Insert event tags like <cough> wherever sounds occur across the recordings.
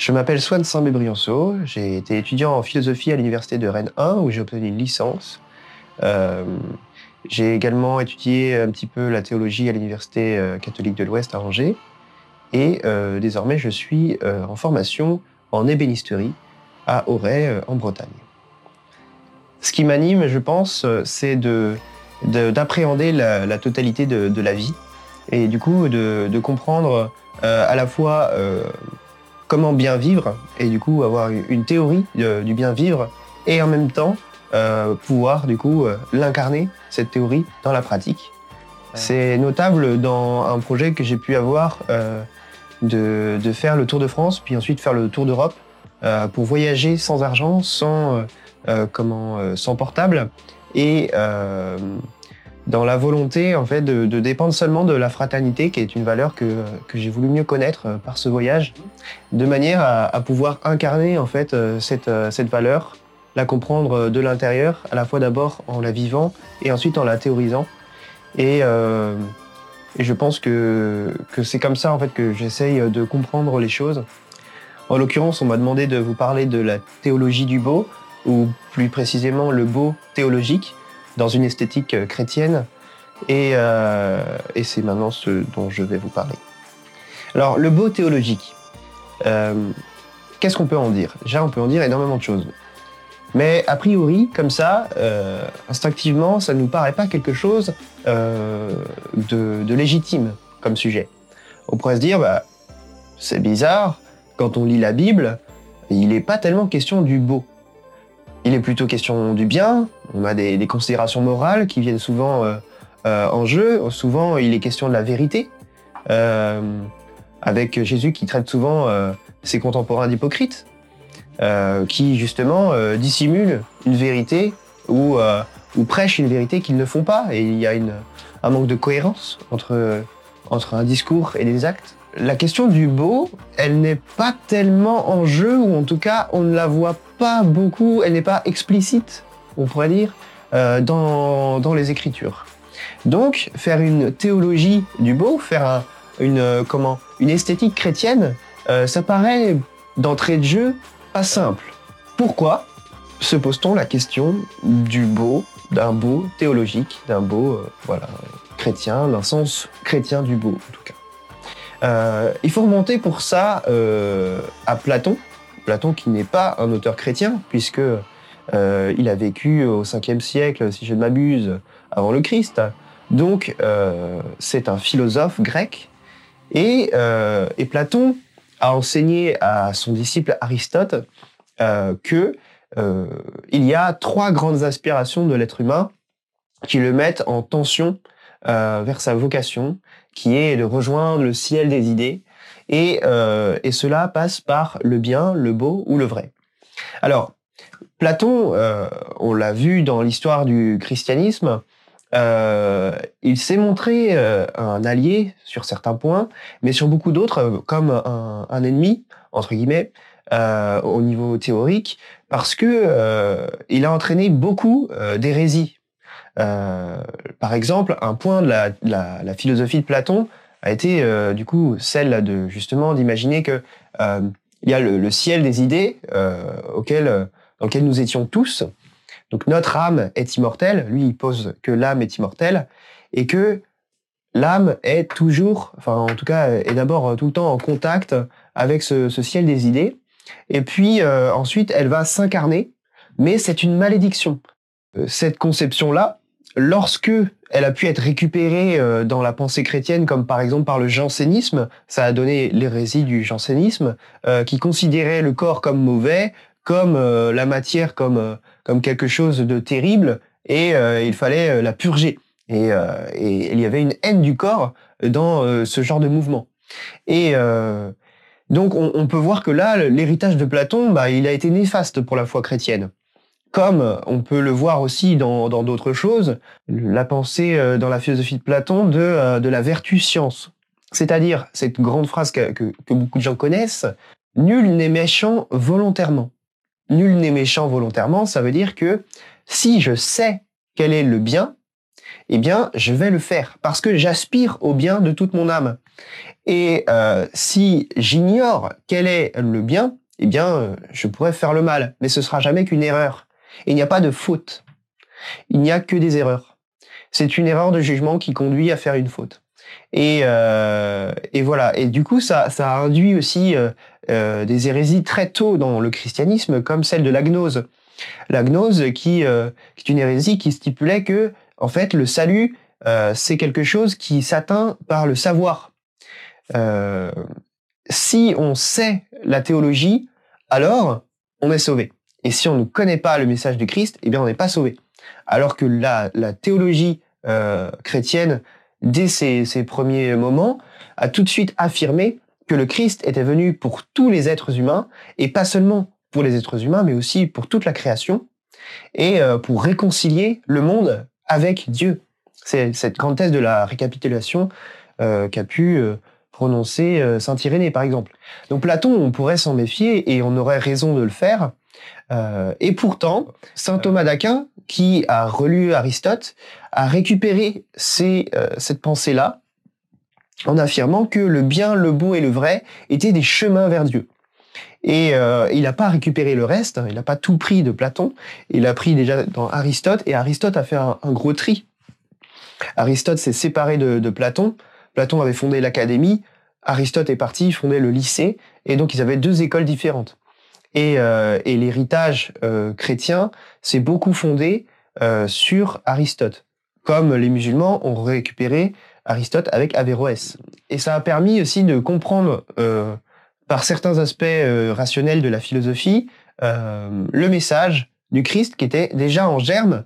Je m'appelle Swan Sambé-Brianceau, j'ai été étudiant en philosophie à l'université de Rennes 1 où j'ai obtenu une licence. Euh, j'ai également étudié un petit peu la théologie à l'université euh, catholique de l'Ouest à Angers et euh, désormais je suis en formation en ébénisterie à Auray en Bretagne. Ce qui m'anime, je pense, c'est d'appréhender la, totalité de, la vie et du coup de, comprendre à la fois comment bien vivre et du coup avoir une théorie du bien vivre et en même temps euh, pouvoir du coup euh, l'incarner cette théorie dans la pratique. C'est notable dans un projet que j'ai pu avoir euh, de, faire le Tour de France puis ensuite faire le Tour d'Europe pour voyager sans argent, sans comment, sans portable et dans la volonté en fait de, dépendre seulement de la fraternité, qui est une valeur que, j'ai voulu mieux connaître euh, par ce voyage, de manière à, pouvoir incarner en fait euh, cette, euh, cette valeur, la comprendre de l'intérieur, à la fois d'abord en la vivant et ensuite en la théorisant. Et, je pense que, que c'est comme ça en fait que j'essaye de comprendre les choses. En l'occurrence, on m'a demandé de vous parler de la théologie du beau, ou plus précisément le beau théologique dans une esthétique euh, chrétienne. Euh, et, c'est maintenant ce dont je vais vous parler. Alors, le beau théologique. Euh, qu'est-ce qu'on peut en dire? Déjà, on peut en dire énormément de choses. Mais a priori, comme ça, instinctivement, ça ne nous paraît pas quelque chose de, légitime comme sujet. On pourrait se dire, bah, c'est bizarre, quand on lit la Bible, il n'est pas tellement question du beau. Il est plutôt question du bien, on a des, considérations morales qui viennent souvent euh, euh, en jeu, souvent il est question de la vérité, euh, avec Jésus qui traite souvent ses contemporains d'hypocrites, qui justement dissimulent une vérité ou, ou prêchent une vérité qu'ils ne font pas, et il y a un manque de cohérence entre un discours et des actes la question du beau, elle n'est pas tellement en jeu, ou en tout cas, on ne la voit pas beaucoup, elle n'est pas explicite, on pourrait dire, euh, dans, les Écritures. Donc, faire une théologie du beau, faire une, euh, une esthétique chrétienne, euh, ça paraît d'entrée de jeu pas simple. Pourquoi se pose-t-on la question du beau, d'un beau théologique, d'un beau chrétien, d'un sens chrétien du beau en tout cas? Euh, il faut remonter pour ça euh, à Platon, Platon qui n'est pas un auteur chrétien, puisque euh, il a vécu au 5e siècle, si je ne m'abuse, avant le Christ. Donc c'est un philosophe grec. Et, et, Platon a enseigné à son disciple Aristote que il y a trois grandes aspirations de l'être humain qui le mettent en tension vers sa vocation qui est de rejoindre le ciel des idées. Et, euh, et cela passe par le bien, le beau ou le vrai. Alors, Platon, euh, on l'a vu dans l'histoire du christianisme, euh, il s'est montré un allié sur certains points, mais sur beaucoup d'autres comme un, un, ennemi, entre guillemets, au niveau théorique, parce que il a entraîné beaucoup d'hérésies euh, par exemple, un point de la, philosophie de Platon a été euh, du coup celle de justement d'imaginer que euh, il y a le, ciel des idées auquel, dans lequel nous étions tous. Donc notre âme est immortelle. Lui, il pose que l'âme est immortelle et que l'âme est toujours, enfin en tout cas, est d'abord tout le temps en contact avec ce, ce ciel des idées. Et puis ensuite, elle va s'incarner, mais c'est une malédiction. Cette conception-là, lorsque elle a pu être récupérée euh, dans la pensée chrétienne, comme par exemple par le jansénisme, ça a donné l'hérésie du jansénisme, euh, qui considérait le corps comme mauvais, comme euh, la matière comme, comme quelque chose de terrible, et il fallait la purger. Et, il y avait une haine du corps dans ce genre de mouvement. Et donc on, peut voir que là, l'héritage de Platon, bah, il a été néfaste pour la foi chrétienne comme on peut le voir aussi dans d'autres choses, la pensée euh, dans la philosophie de Platon de, euh, de la vertu science. C'est-à-dire cette grande phrase que, que, beaucoup de gens connaissent, nul n'est méchant volontairement. Nul n'est méchant volontairement, ça veut dire que si je sais quel est le bien, eh bien, je vais le faire parce que j'aspire au bien de toute mon âme. Et si j'ignore quel est le bien, eh bien, je pourrais faire le mal, mais ce sera jamais qu'une erreur. Et il n'y a pas de faute. Il n'y a que des erreurs. C'est une erreur de jugement qui conduit à faire une faute. Et, et voilà. Et du coup, ça, a induit aussi des hérésies très tôt dans le christianisme, comme celle de la gnose. La gnose, qui, est une hérésie qui stipulait que, en fait, le salut, c'est quelque chose qui s'atteint par le savoir euh, si on sait la théologie, alors on est sauvé. Et si on ne connaît pas le message du Christ, eh bien on n'est pas sauvé. Alors que la, théologie euh, chrétienne, dès ses, premiers moments, a tout de suite affirmé que le Christ était venu pour tous les êtres humains, et pas seulement pour les êtres humains, mais aussi pour toute la création, et euh, pour réconcilier le monde avec Dieu. C'est cette grande thèse de la récapitulation qu'a pu prononcer euh, Saint Irénée, par exemple. Donc Platon, on pourrait s'en méfier et on aurait raison de le faire. Euh, et pourtant, Saint Thomas d'Aquin, qui a relu Aristote, a récupéré euh, cette pensée-là en affirmant que le bien, le beau et le vrai étaient des chemins vers Dieu. Et il n'a pas récupéré le reste, hein, il n'a pas tout pris de Platon, il a pris déjà dans Aristote, et Aristote a fait un, gros tri. Aristote s'est séparé de Platon Platon avait fondé l'académie, Aristote est parti fonder le lycée, et donc ils avaient deux écoles différentes. Et, euh, l'héritage euh, chrétien s'est beaucoup fondé euh, sur Aristote, comme les musulmans ont récupéré Aristote avec Averroès. Et ça a permis aussi de comprendre par certains aspects rationnels de la philosophie le message du Christ qui était déjà en germe,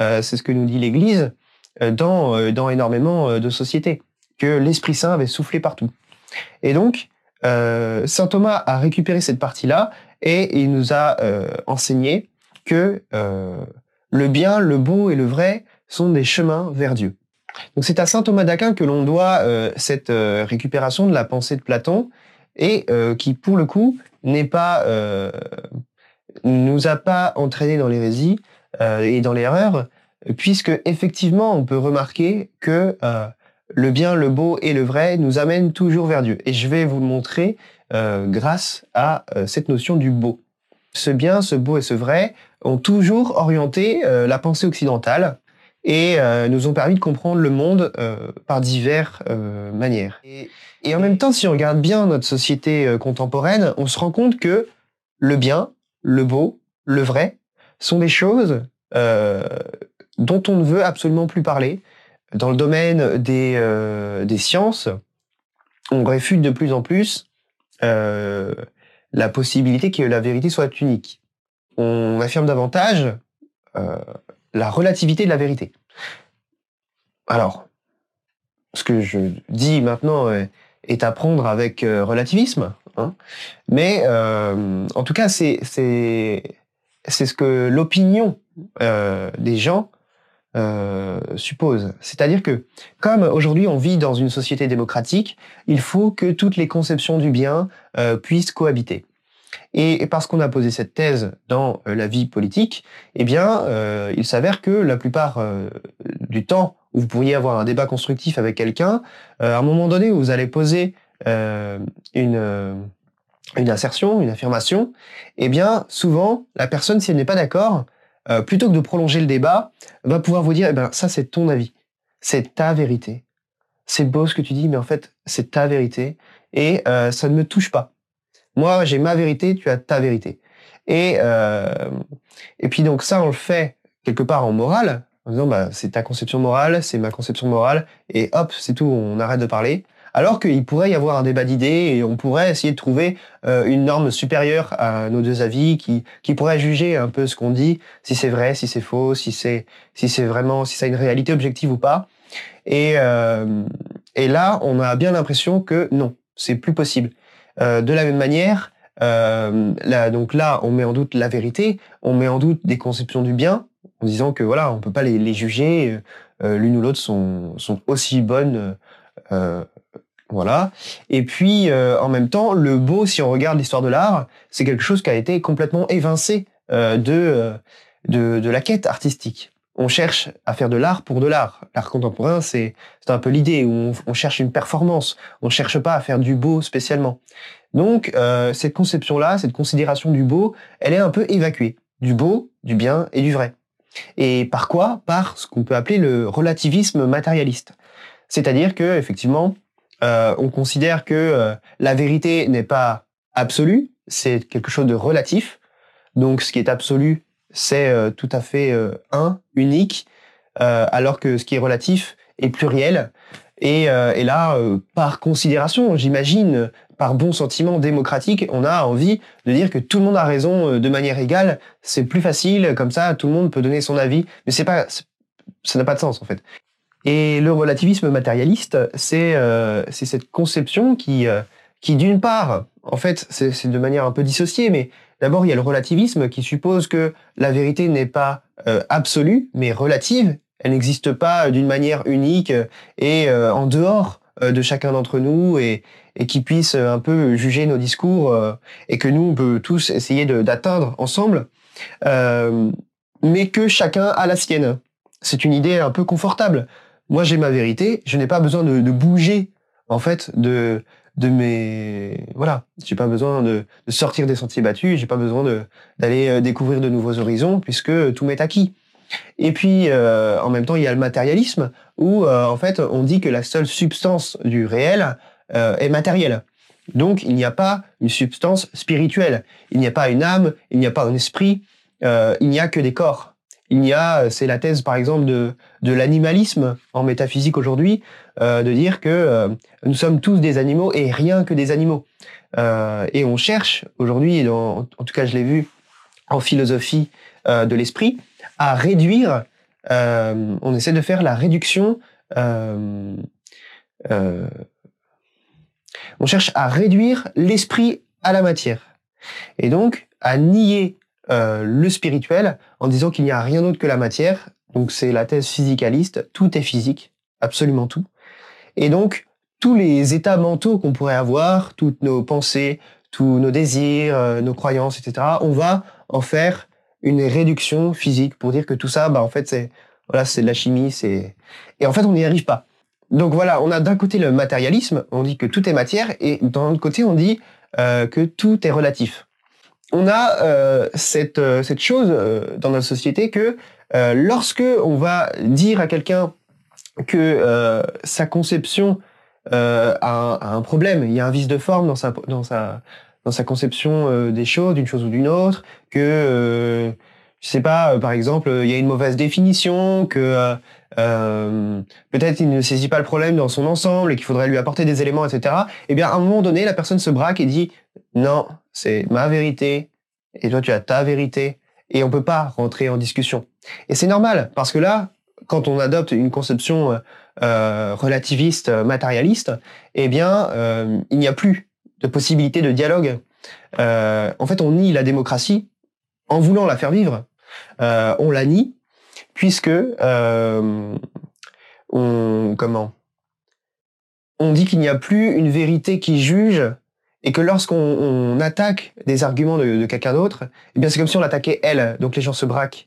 c'est ce que nous dit l'Église, dans, dans énormément de sociétés que l'Esprit Saint avait soufflé partout. Et donc, euh, Saint Thomas a récupéré cette partie-là et il nous a euh, enseigné que euh, le bien, le beau et le vrai sont des chemins vers Dieu. Donc c'est à Saint Thomas d'Aquin que l'on doit cette récupération de la pensée de Platon et qui, pour le coup, n'est pas nous a pas entraîné dans l'hérésie et dans l'erreur, puisque effectivement on peut remarquer que le bien, le beau et le vrai nous amènent toujours vers Dieu. Et je vais vous le montrer euh, grâce à euh, cette notion du beau. Ce bien, ce beau et ce vrai ont toujours orienté euh, la pensée occidentale et nous ont permis de comprendre le monde par diverses manières. Et, et, en même temps, si on regarde bien notre société contemporaine, on se rend compte que le bien, le beau, le vrai sont des choses dont on ne veut absolument plus parler, dans le domaine des, euh, des sciences, on réfute de plus en plus euh, la possibilité que la vérité soit unique. On affirme davantage euh, la relativité de la vérité. Alors, ce que je dis maintenant est à prendre avec relativisme, hein, mais en tout cas, c'est ce que l'opinion des gens euh, suppose. C'est-à-dire que, comme aujourd'hui on vit dans une société démocratique, il faut que toutes les conceptions du bien euh, puissent cohabiter. Et, parce qu'on a posé cette thèse dans euh, la vie politique, eh bien, il s'avère que la plupart du temps où vous pourriez avoir un débat constructif avec quelqu'un, à un moment donné vous allez poser une une assertion, une affirmation, eh bien, souvent, la personne, si elle n'est pas d'accord, euh, plutôt que de prolonger le débat, va pouvoir vous dire, eh ben, ça c'est ton avis, c'est ta vérité. C'est beau ce que tu dis, mais en fait, c'est ta vérité et euh, ça ne me touche pas. Moi, j'ai ma vérité, tu as ta vérité. Et, euh, et puis donc ça, on le fait quelque part en morale, en disant, bah, c'est ta conception morale, c'est ma conception morale, et hop, c'est tout, on arrête de parler alors qu'il pourrait y avoir un débat d'idées et on pourrait essayer de trouver euh, une norme supérieure à nos deux avis qui, qui pourrait juger un peu ce qu'on dit, si c'est vrai, si c'est faux, si c'est si c'est vraiment, si ça a une réalité objective ou pas. Et, euh, et là, on a bien l'impression que non, c'est plus possible. Euh, de la même manière, là, donc là, on met en doute la vérité, on met en doute des conceptions du bien, en disant que voilà, on peut pas les, les juger, l'une ou l'autre sont, sont aussi bonnes voilà. Et puis, euh, en même temps, le beau, si on regarde l'histoire de l'art, c'est quelque chose qui a été complètement évincé euh, de, euh, de, de, la quête artistique. on cherche à faire de l'art pour de l'art. L'art contemporain, c'est un peu l'idée où on, cherche une performance. On ne cherche pas à faire du beau spécialement. Donc, cette conception-là, cette considération du beau, elle est un peu évacuée. Du beau, du bien et du vrai. Et par quoi? Par ce qu'on peut appeler le relativisme matérialiste. C'est-à-dire que, effectivement, euh, on considère que euh, la vérité n'est pas absolue, c'est quelque chose de relatif. Donc, ce qui est absolu, c'est euh, tout à fait un, unique, alors que ce qui est relatif est pluriel. Et, et là, par considération, j'imagine, par bon sentiment démocratique, on a envie de dire que tout le monde a raison de manière égale. C'est plus facile, comme ça, tout le monde peut donner son avis. Mais c'est pas, ça n'a pas de sens en fait. Et le relativisme matérialiste, c'est c'est cette conception qui, qui d'une part, en fait, c'est de manière un peu dissociée, mais D'abord, il y a le relativisme qui suppose que la vérité n'est pas euh, absolue, mais relative. Elle n'existe pas d'une manière unique et euh, en dehors euh, de chacun d'entre nous et, qui puisse un peu juger nos discours et que nous, on peut tous essayer d'atteindre ensemble, mais que chacun a la sienne. C'est une idée un peu confortable. Moi, j'ai ma vérité, je n'ai pas besoin de, de bouger en fait de de mes voilà. J'ai pas besoin de, sortir des sentiers battus j'ai pas besoin d'aller euh, découvrir de nouveaux horizons puisque tout m'est acquis. Et puis euh, en même temps il y a le matérialisme où euh, en fait on dit que la seule substance du réel est matérielle. Donc il n'y a pas une substance spirituelle. Il n'y a pas une âme il n'y a pas un esprit il n'y a que des corps il y a, c'est la thèse par exemple de, de l'animalisme en métaphysique aujourd'hui, euh, de dire que euh, nous sommes tous des animaux et rien que des animaux. Euh, et on cherche aujourd'hui, en tout cas je l'ai vu en philosophie de l'esprit, à réduire, on essaie de faire la réduction, on cherche à réduire l'esprit à la matière. Et donc à nier euh, le spirituel en disant qu'il n'y a rien d'autre que la matière. Donc c'est la thèse physicaliste, tout est physique, absolument tout. Et donc tous les états mentaux qu'on pourrait avoir, toutes nos pensées, tous nos désirs, euh, nos croyances, etc., on va en faire une réduction physique pour dire que tout ça, bah en fait c'est voilà, c'est de la chimie, c'est et en fait on n'y arrive pas. Donc voilà, on a d'un côté le matérialisme, on dit que tout est matière, et d'un autre côté on dit euh, que tout est relatif on a euh, cette, euh, cette chose euh, dans notre société que lorsque on va dire à quelqu'un que sa conception a un, problème, il y a un vice de forme dans sa conception des choses, d'une chose ou d'une autre, que je sais pas, par exemple, il y a une mauvaise définition, que peut-être il ne saisit pas le problème dans son ensemble et qu'il faudrait lui apporter des éléments, etc. Eh bien, à un moment donné, la personne se braque et dit non, c'est ma vérité, et toi tu as ta vérité, et on peut pas rentrer en discussion. Et c'est normal, parce que là, quand on adopte une conception euh, euh relativiste, euh, matérialiste, eh bien, euh, il n'y a plus de possibilité de dialogue. Euh, en fait, on nie la démocratie en voulant la faire vivre. On la nie, puisque on comment? On dit qu'il n'y a plus une vérité qui juge et que lorsqu'on attaque des arguments de, quelqu'un d'autre, eh c'est comme si on l'attaquait elle, donc les gens se braquent.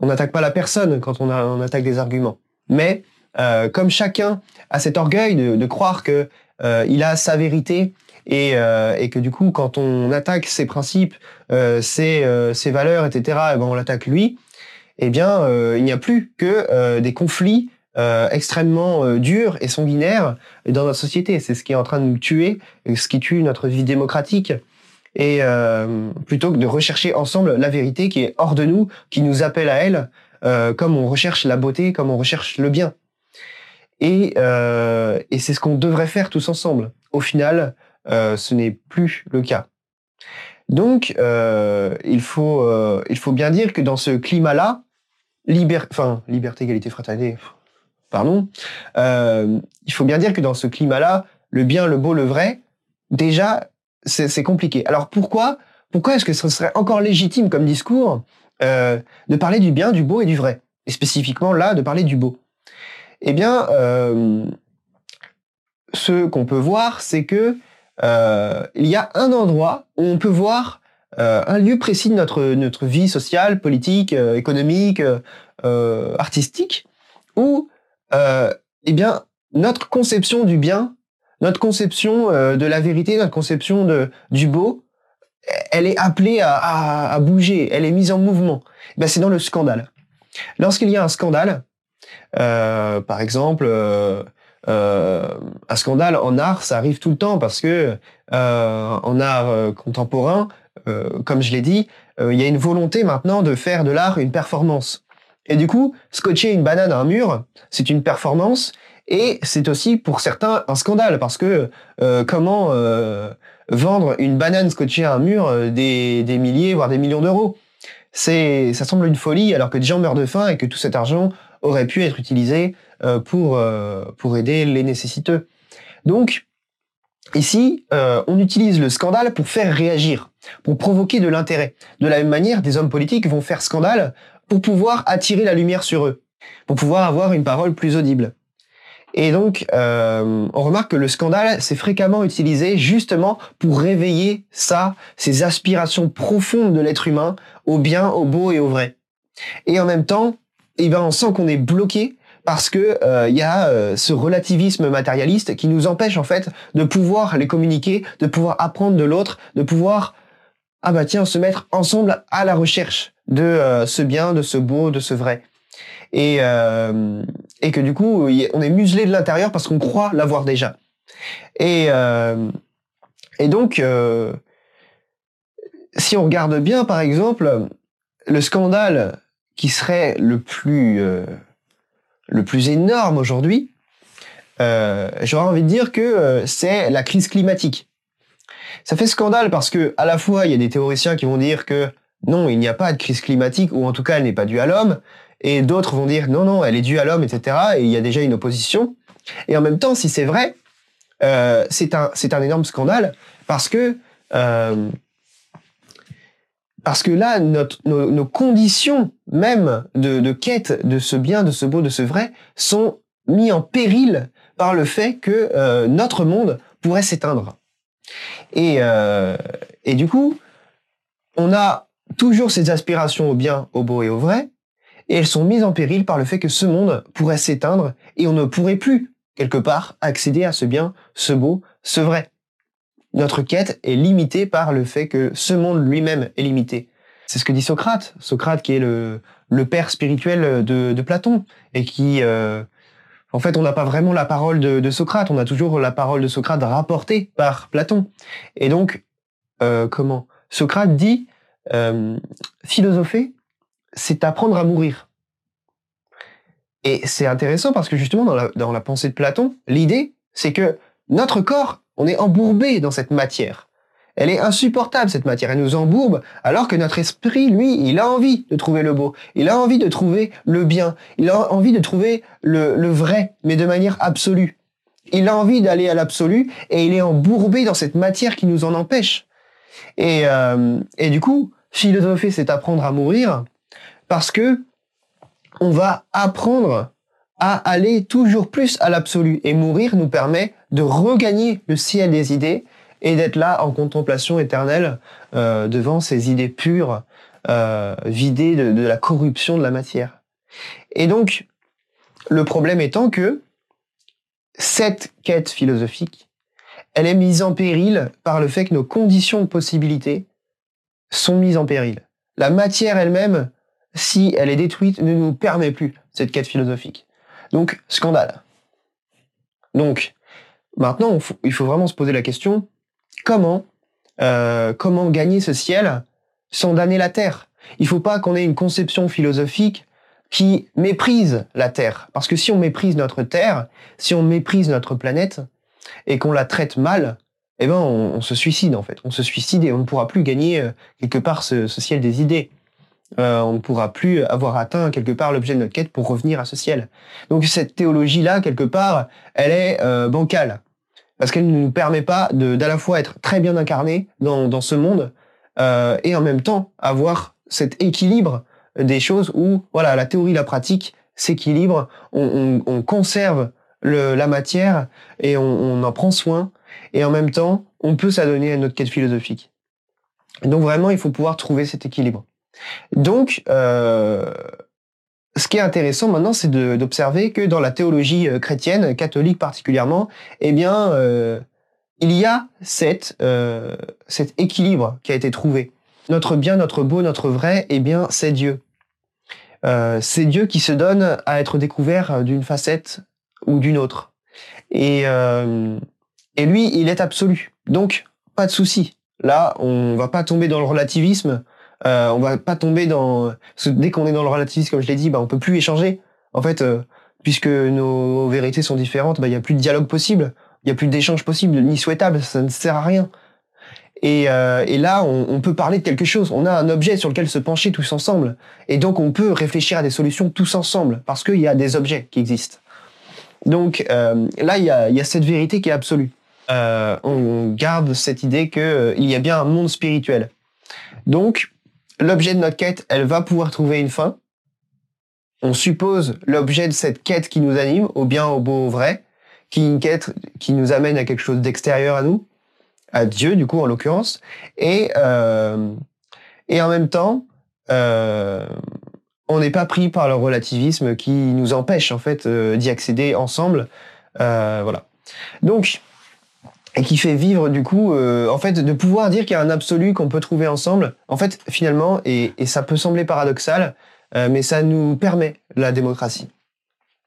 On n'attaque pas la personne quand on, attaque des arguments. Mais euh, comme chacun a cet orgueil de, croire que euh, a sa vérité euh, et, que du coup quand on attaque ses principes, ses, ses, valeurs, etc., eh ben on l'attaque lui. Eh bien, il n'y a plus que des conflits euh, extrêmement euh, dur et sanguinaire dans notre société. C'est ce qui est en train de nous tuer, ce qui tue notre vie démocratique. Et euh, plutôt que de rechercher ensemble la vérité qui est hors de nous, qui nous appelle à elle, comme on recherche la beauté, comme on recherche le bien. Et, et c'est ce qu'on devrait faire tous ensemble. Au final, ce n'est plus le cas. Donc, il, faut, il faut bien dire que dans ce climat-là, liberté, égalité, fraternité, pardon, euh, il faut bien dire que dans ce climat-là, le bien, le beau, le vrai, déjà, c'est compliqué. Alors pourquoi Pourquoi est-ce que ce serait encore légitime comme discours euh, de parler du bien, du beau et du vrai Et spécifiquement là, de parler du beau? Eh bien, euh, ce qu'on peut voir, c'est que il y a un endroit où on peut voir un lieu précis de notre, notre vie sociale, politique, économique, euh, artistique où, euh, eh bien, notre conception du bien, notre conception euh, de la vérité, notre conception de, du beau, elle est appelée à, bouger, elle est mise en mouvement. Eh c'est dans le scandale. Lorsqu'il y a un scandale, euh, par exemple, euh, un scandale en art, ça arrive tout le temps parce que euh, en art euh, contemporain, euh, comme je l'ai dit, euh, il y a une volonté maintenant de faire de l'art une performance. Et du coup, scotcher une banane à un mur, c'est une performance et c'est aussi pour certains un scandale parce que comment vendre une banane scotchée à un mur des, des milliers voire des millions d'euros? C'est ça semble une folie alors que des gens meurent de faim et que tout cet argent aurait pu être utilisé euh, pour euh, pour aider les nécessiteux. Donc ici, euh, on utilise le scandale pour faire réagir, pour provoquer de l'intérêt. De la même manière, des hommes politiques vont faire scandale pour pouvoir attirer la lumière sur eux, pour pouvoir avoir une parole plus audible. Et donc, on remarque que le scandale, c'est fréquemment utilisé justement pour réveiller ça, ces aspirations profondes de l'être humain au bien, au beau et au vrai. Et en même temps, eh ben, on sent qu'on est bloqué parce que euh, il y a euh, ce relativisme matérialiste qui nous empêche en fait de pouvoir les communiquer, de pouvoir apprendre de l'autre, de pouvoir ah bah tiens se mettre ensemble à la recherche de euh, ce bien, de ce beau, de ce vrai. Et, euh, et que du coup, on est muselé de l'intérieur parce qu'on croit l'avoir déjà. Et, euh, et donc, euh, si on regarde bien, par exemple, le scandale qui serait le plus, euh, le plus énorme aujourd'hui, euh, j'aurais envie de dire que euh, c'est la crise climatique. Ça fait scandale parce que à la fois il y a des théoriciens qui vont dire que non, il n'y a pas de crise climatique ou en tout cas elle n'est pas due à l'homme, et d'autres vont dire non, non, elle est due à l'homme, etc. Et il y a déjà une opposition. Et en même temps, si c'est vrai, c'est un un énorme scandale parce que parce que là, nos, conditions même de, quête de ce bien, de ce beau, de ce vrai, sont mis en péril par le fait que euh, notre monde pourrait s'éteindre. Euh, et du coup, on a toujours ces aspirations au bien, au beau et au vrai, et elles sont mises en péril par le fait que ce monde pourrait s'éteindre et on ne pourrait plus, quelque part, accéder à ce bien, ce beau, ce vrai. Notre quête est limitée par le fait que ce monde lui-même est limité. C'est ce que dit Socrate. Socrate qui est le, le père spirituel de, de Platon et qui, euh, en fait, on n'a pas vraiment la parole de, de Socrate, on a toujours la parole de Socrate rapportée par Platon. Et donc, euh, comment? Socrate dit, euh, philosopher, c'est apprendre à mourir. Et c'est intéressant parce que justement, dans la, dans la pensée de Platon, l'idée, c'est que notre corps, on est embourbé dans cette matière. Elle est insupportable, cette matière. Elle nous embourbe, alors que notre esprit, lui, il a envie de trouver le beau. Il a envie de trouver le bien. Il a envie de trouver le, vrai, mais de manière absolue. Il a envie d'aller à l'absolu et il est embourbé dans cette matière qui nous en empêche. Et, euh, et du coup, philosopher, c'est apprendre à mourir parce que on va apprendre à aller toujours plus à l'absolu. Et mourir nous permet de regagner le ciel des idées et d'être là en contemplation éternelle euh, devant ces idées pures, euh, vidées de, de la corruption de la matière. Et donc, le problème étant que cette quête philosophique, elle est mise en péril par le fait que nos conditions de possibilité sont mises en péril. La matière elle-même, si elle est détruite, ne nous permet plus cette quête philosophique. Donc, scandale. Donc, maintenant, il faut vraiment se poser la question, comment, euh, comment gagner ce ciel sans damner la terre? Il faut pas qu'on ait une conception philosophique qui méprise la terre. Parce que si on méprise notre terre, si on méprise notre planète et qu'on la traite mal, eh ben on, se suicide en fait. On se suicide et on ne pourra plus gagner euh, quelque part ce ciel des idées. Euh, on ne pourra plus avoir atteint quelque part l'objet de notre quête pour revenir à ce ciel. Donc cette théologie-là, quelque part, elle est euh, bancale. Parce qu'elle ne nous permet pas d'à la fois être très bien incarné dans, dans ce monde euh, et en même temps avoir cet équilibre des choses où voilà la théorie la pratique s'équilibre. On, on, on, conserve le, la matière et on, on, en prend soin. Et en même temps on peut s'adonner à notre quête philosophique. Donc vraiment il faut pouvoir trouver cet équilibre donc euh, ce qui est intéressant maintenant, c'est d'observer que dans la théologie euh, chrétienne, catholique particulièrement, eh bien, euh, il y a cet équilibre qui a été trouvé. Notre bien, notre beau, notre vrai, eh bien, c'est Dieu. c'est Dieu qui se donne à être découvert d'une facette ou d'une autre. Et, et lui, il est absolu. Donc, pas de souci. Là, on va pas tomber dans le relativisme euh, on va pas tomber dans dès qu'on est dans le relativisme, comme je l'ai dit, bah on peut plus échanger. En fait, euh, puisque nos vérités sont différentes, bah il y a plus de dialogue possible, il y a plus d'échange possible ni souhaitable. Ça ne sert à rien. Et, euh, et là, on, peut parler de quelque chose. On a un objet sur lequel se pencher tous ensemble. Et donc, on peut réfléchir à des solutions tous ensemble, parce qu'il y a des objets qui existent. Donc euh, là, il y a, y a, cette vérité qui est absolue. Euh, on garde cette idée qu'il il y a bien un monde spirituel. Donc, l'objet de notre quête, elle va pouvoir trouver une fin. On suppose l'objet de cette quête qui nous anime, au bien, au beau, au vrai, qui est une quête qui nous amène à quelque chose d'extérieur à nous, à Dieu du coup en l'occurrence, et euh, et en même temps, euh, on n'est pas pris par le relativisme qui nous empêche en fait euh, d'y accéder ensemble, voilà. Donc et qui fait vivre du coup, euh, en fait, de pouvoir dire qu'il y a un absolu qu'on peut trouver ensemble. En fait, finalement, et, et ça peut sembler paradoxal, euh, mais ça nous permet la démocratie.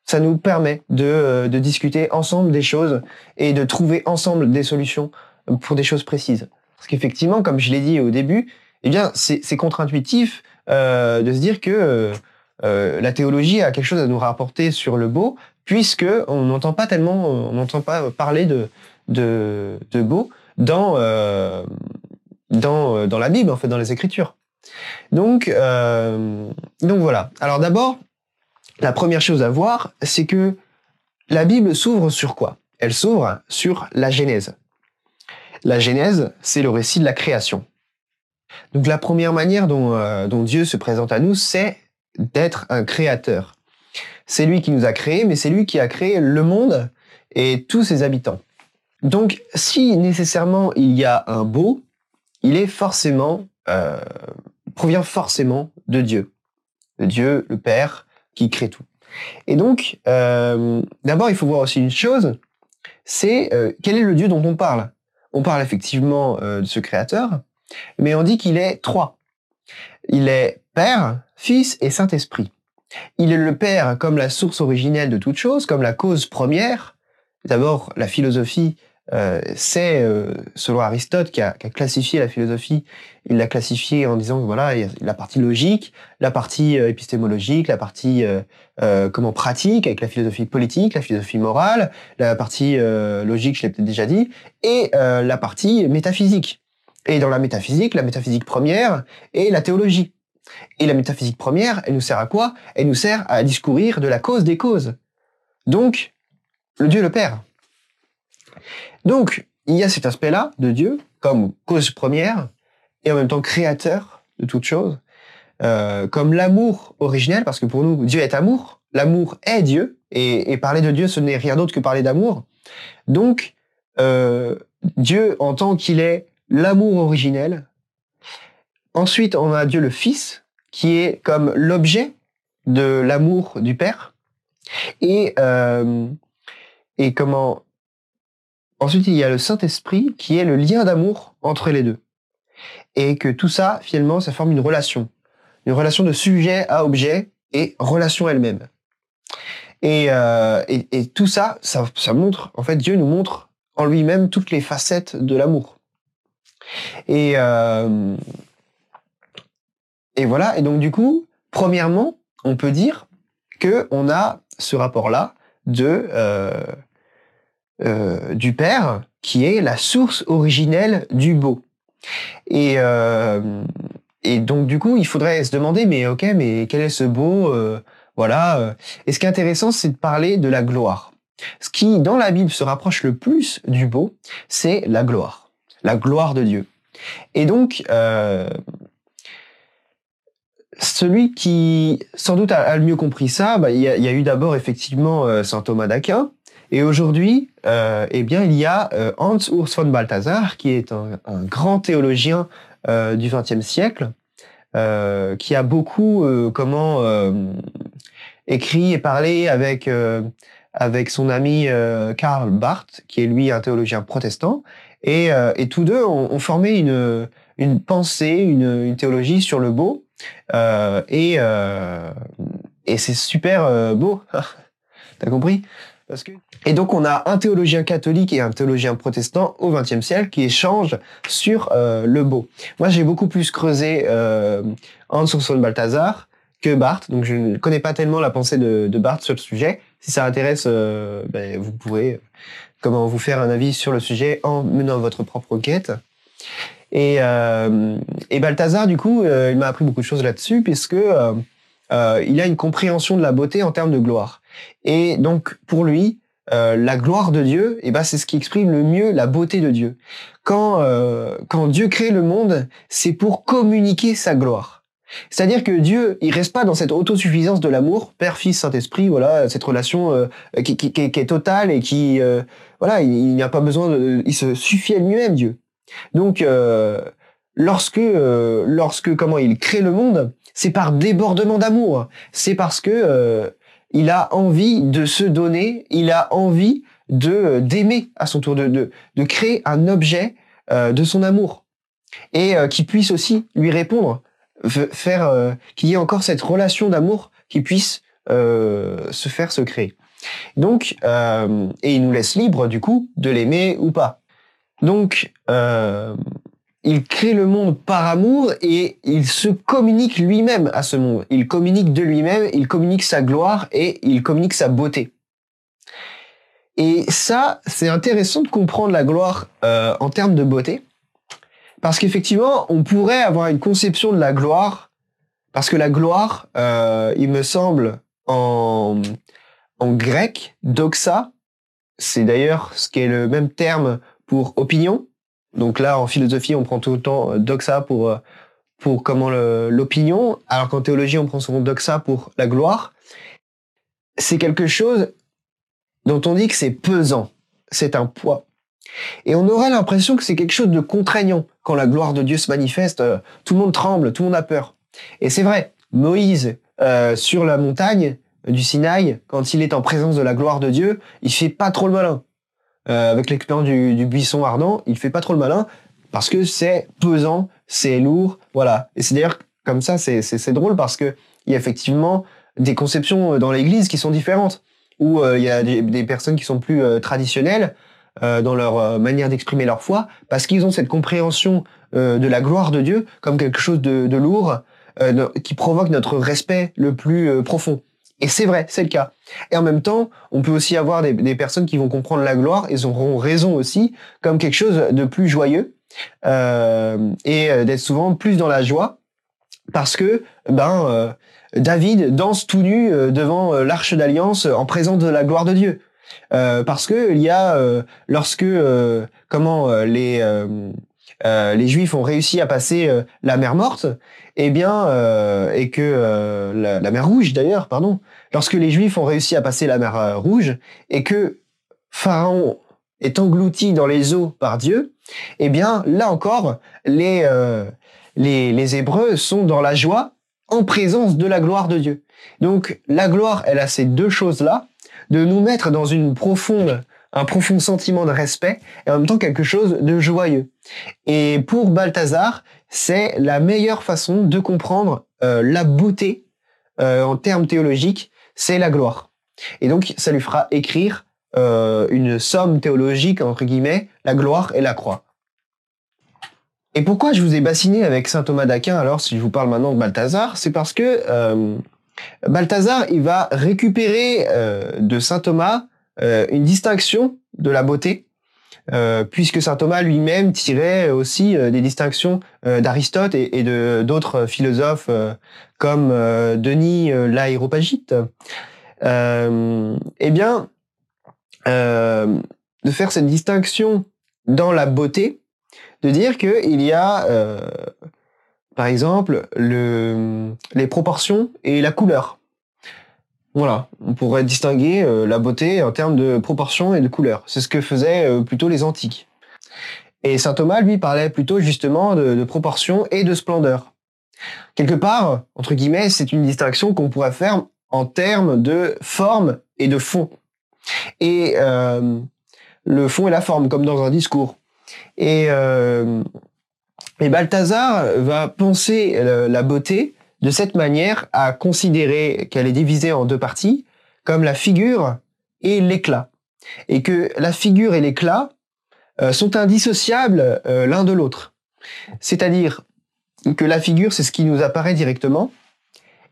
Ça nous permet de, euh, de discuter ensemble des choses et de trouver ensemble des solutions pour des choses précises. Parce qu'effectivement, comme je l'ai dit au début, eh bien, c'est contre-intuitif euh, de se dire que la théologie a quelque chose à nous rapporter sur le beau, puisque on n'entend pas tellement, on n'entend pas parler de de, de beau dans, euh, dans, euh, dans la Bible, en fait, dans les Écritures. Donc, euh, donc voilà. Alors d'abord, la première chose à voir, c'est que la Bible s'ouvre sur quoi? Elle s'ouvre sur la Genèse. La Genèse, c'est le récit de la création. Donc la première manière dont, dont Dieu se présente à nous, c'est d'être un créateur. C'est lui qui nous a créés, mais c'est lui qui a créé le monde et tous ses habitants. Donc, si nécessairement il y a un beau, il est forcément, euh, provient forcément de Dieu, de Dieu, le Père, qui crée tout. Et donc, euh, d'abord, il faut voir aussi une chose, c'est euh, quel est le Dieu dont on parle? On parle effectivement de ce Créateur, mais on dit qu'il est trois. Il est Père, Fils et Saint-Esprit. Il est le Père comme la source originelle de toute chose, comme la cause première. D'abord, la philosophie euh, c'est euh, selon Aristote qui a, qui a, classifié la philosophie. Il l'a classifiée en disant que voilà, il y a la partie logique, la partie euh, épistémologique, la partie euh, comment pratique avec la philosophie politique, la philosophie morale, la partie logique, je l'ai peut-être déjà dit, et la partie métaphysique. Et dans la métaphysique, la métaphysique première est la théologie. Et la métaphysique première, elle nous sert à quoi? Elle nous sert à discourir de la cause des causes. Donc, le Dieu le Père. Donc, il y a cet aspect-là de Dieu comme cause première et en même temps créateur de toute chose, euh, comme l'amour originel, parce que pour nous, Dieu est amour, l'amour est Dieu, et, parler de Dieu, ce n'est rien d'autre que parler d'amour. Donc, euh, Dieu, en tant qu'il est l'amour originel, ensuite on a Dieu le Fils, qui est comme l'objet de l'amour du Père, et, euh, et comment Ensuite, il y a le Saint-Esprit qui est le lien d'amour entre les deux. Et que tout ça, finalement, ça forme une relation. Une relation de sujet à objet et relation elle-même. Et, euh, et, tout ça, ça, ça montre, en fait, Dieu nous montre en lui-même toutes les facettes de l'amour. Et, euh, et voilà. Et donc, du coup, premièrement, on peut dire que on a ce rapport-là de euh, euh, du Père, qui est la source originelle du beau. Et, euh, et donc du coup, il faudrait se demander, mais ok, mais quel est ce beau euh, Voilà. Et ce qui est intéressant, c'est de parler de la gloire? Ce qui, dans la Bible, se rapproche le plus du beau, c'est la gloire, la gloire de Dieu. Et donc, celui qui, sans doute, a, le mieux compris ça, bah, il y, a eu d'abord effectivement saint Thomas d'Aquin, et aujourd'hui, euh, eh bien, il y a euh, Hans Urs von Balthasar, qui est un, grand théologien euh, du XXe siècle, qui a beaucoup comment écrit et parlé avec avec son ami Karl Barth, qui est lui un théologien protestant, et, et tous deux ont, formé une une pensée, une, une, théologie sur le beau, et et c'est super beau. <laughs> T'as compris? Parce que... Et donc on a un théologien catholique et un théologien protestant au XXe siècle qui échangent sur euh, le beau. Moi j'ai beaucoup plus creusé euh, Hans Urs Balthazar que Barthes, donc je ne connais pas tellement la pensée de, de Barthes sur le sujet. Si ça intéresse, euh, ben, vous pourrez euh, comment vous faire un avis sur le sujet en menant votre propre quête. Et, euh, et Balthazar, du coup, il m'a appris beaucoup de choses là-dessus, puisque euh, il a une compréhension de la beauté en termes de gloire. Et donc, pour lui, euh, la gloire de Dieu, eh ben, c'est ce qui exprime le mieux la beauté de Dieu. Quand, euh, quand Dieu crée le monde, c'est pour communiquer sa gloire. C'est-à-dire que Dieu, il reste pas dans cette autosuffisance de l'amour, Père, Fils, Saint-Esprit, voilà, cette relation euh, qui, est totale et qui, voilà, il, n'y a pas besoin il se suffit à lui-même, Dieu. Donc, lorsque, lorsque, comment il crée le monde, c'est par débordement d'amour. C'est parce que il a envie de se donner, il a envie de euh, d'aimer à son tour, de, de, créer un objet euh, de son amour et qui puisse aussi lui répondre, faire qu'il y ait encore cette relation d'amour qui puisse se faire se créer. Donc, et il nous laisse libre du coup de l'aimer ou pas. Donc, il crée le monde par amour et il se communique lui-même à ce monde. Il communique de lui-même, il communique sa gloire et il communique sa beauté. Et ça, c'est intéressant de comprendre la gloire euh, en termes de beauté, parce qu'effectivement, on pourrait avoir une conception de la gloire, parce que la gloire, euh, il me semble, en, en grec, doxa, c'est d'ailleurs ce qui est le même terme pour opinion, donc là, en philosophie, on prend tout le temps euh, doxa pour, euh, pour l'opinion, alors qu'en théologie, on prend souvent doxa pour la gloire. C'est quelque chose dont on dit que c'est pesant, c'est un poids. Et on aurait l'impression que c'est quelque chose de contraignant. Quand la gloire de Dieu se manifeste, euh, tout le monde tremble, tout le monde a peur. Et c'est vrai, Moïse, sur la montagne du Sinaï, quand il est en présence de la gloire de Dieu, il fait pas trop le malin. Euh, avec l'expérience du, buisson ardent, il fait pas trop le malin parce que c'est pesant, c'est lourd, voilà. Et c'est d'ailleurs comme ça, c'est drôle parce que il y a effectivement des conceptions euh, dans l'Église qui sont différentes, où euh, il y a des, personnes qui sont plus traditionnelles dans leur manière d'exprimer leur foi, parce qu'ils ont cette compréhension de la gloire de Dieu comme quelque chose de, de lourd, qui provoque notre respect le plus profond. Et c'est vrai, c'est le cas. Et en même temps, on peut aussi avoir des, personnes qui vont comprendre la gloire, et auront raison aussi, comme quelque chose de plus joyeux, euh, et euh, d'être souvent plus dans la joie, parce que ben euh, David danse tout nu devant l'arche d'alliance en présence de la gloire de Dieu. parce que il y a lorsque comment les les Juifs ont réussi à passer la mer morte, eh bien, euh, et que euh, la, mer Rouge d'ailleurs, pardon, lorsque les Juifs ont réussi à passer la mer euh, Rouge et que Pharaon est englouti dans les eaux par Dieu, eh bien, là encore, les, les, les Hébreux sont dans la joie en présence de la gloire de Dieu. Donc, la gloire, elle a ces deux choses-là, de nous mettre dans une profonde un profond sentiment de respect et en même temps quelque chose de joyeux. Et pour Balthazar, c'est la meilleure façon de comprendre euh, la beauté euh, en termes théologiques, c'est la gloire. Et donc, ça lui fera écrire euh, une somme théologique, entre guillemets, la gloire et la croix. Et pourquoi je vous ai bassiné avec saint Thomas d'Aquin alors si je vous parle maintenant de Balthazar C'est parce que Balthazar, il va récupérer de saint Thomas une distinction de la beauté euh, puisque saint Thomas lui-même tirait aussi euh, des distinctions euh, d'Aristote et, d'autres philosophes comme Denis l'Aéropagite. eh bien, de faire cette distinction dans la beauté, de dire qu'il y a, par exemple, le, les proportions et la couleur. Voilà, on pourrait distinguer euh, la beauté en termes de proportion et de couleur. C'est ce que faisaient euh, plutôt les antiques. Et saint Thomas, lui, parlait plutôt justement de, proportion et de splendeur. Quelque part, entre guillemets, c'est une distinction qu'on pourrait faire en termes de forme et de fond. Et euh, le fond et la forme, comme dans un discours. Et, et Balthazar va penser la beauté de cette manière à considérer qu'elle est divisée en deux parties, comme la figure et l'éclat. Et que la figure et l'éclat euh, sont indissociables euh, l'un de l'autre. C'est-à-dire que la figure, c'est ce qui nous apparaît directement,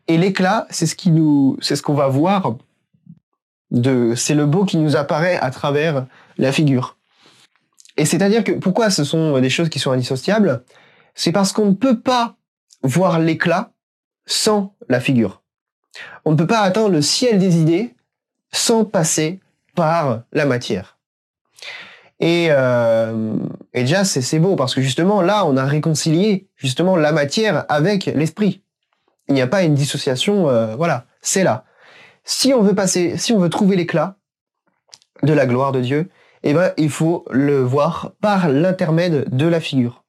et l'éclat, c'est ce qu'on va voir c'est le beau qui nous apparaît à travers la figure. Et c'est-à-dire que pourquoi ce sont des choses qui sont indissociables? C'est parce qu'on ne peut pas voir l'éclat sans la figure. On ne peut pas atteindre le ciel des idées sans passer par la matière. Et, euh, déjà, c'est beau parce que justement, là, on a réconcilié justement la matière avec l'esprit. Il n'y a pas une dissociation, euh, voilà, c'est là. Si on veut passer, si on veut trouver l'éclat de la gloire de Dieu, eh ben, il faut le voir par l'intermède de la figure.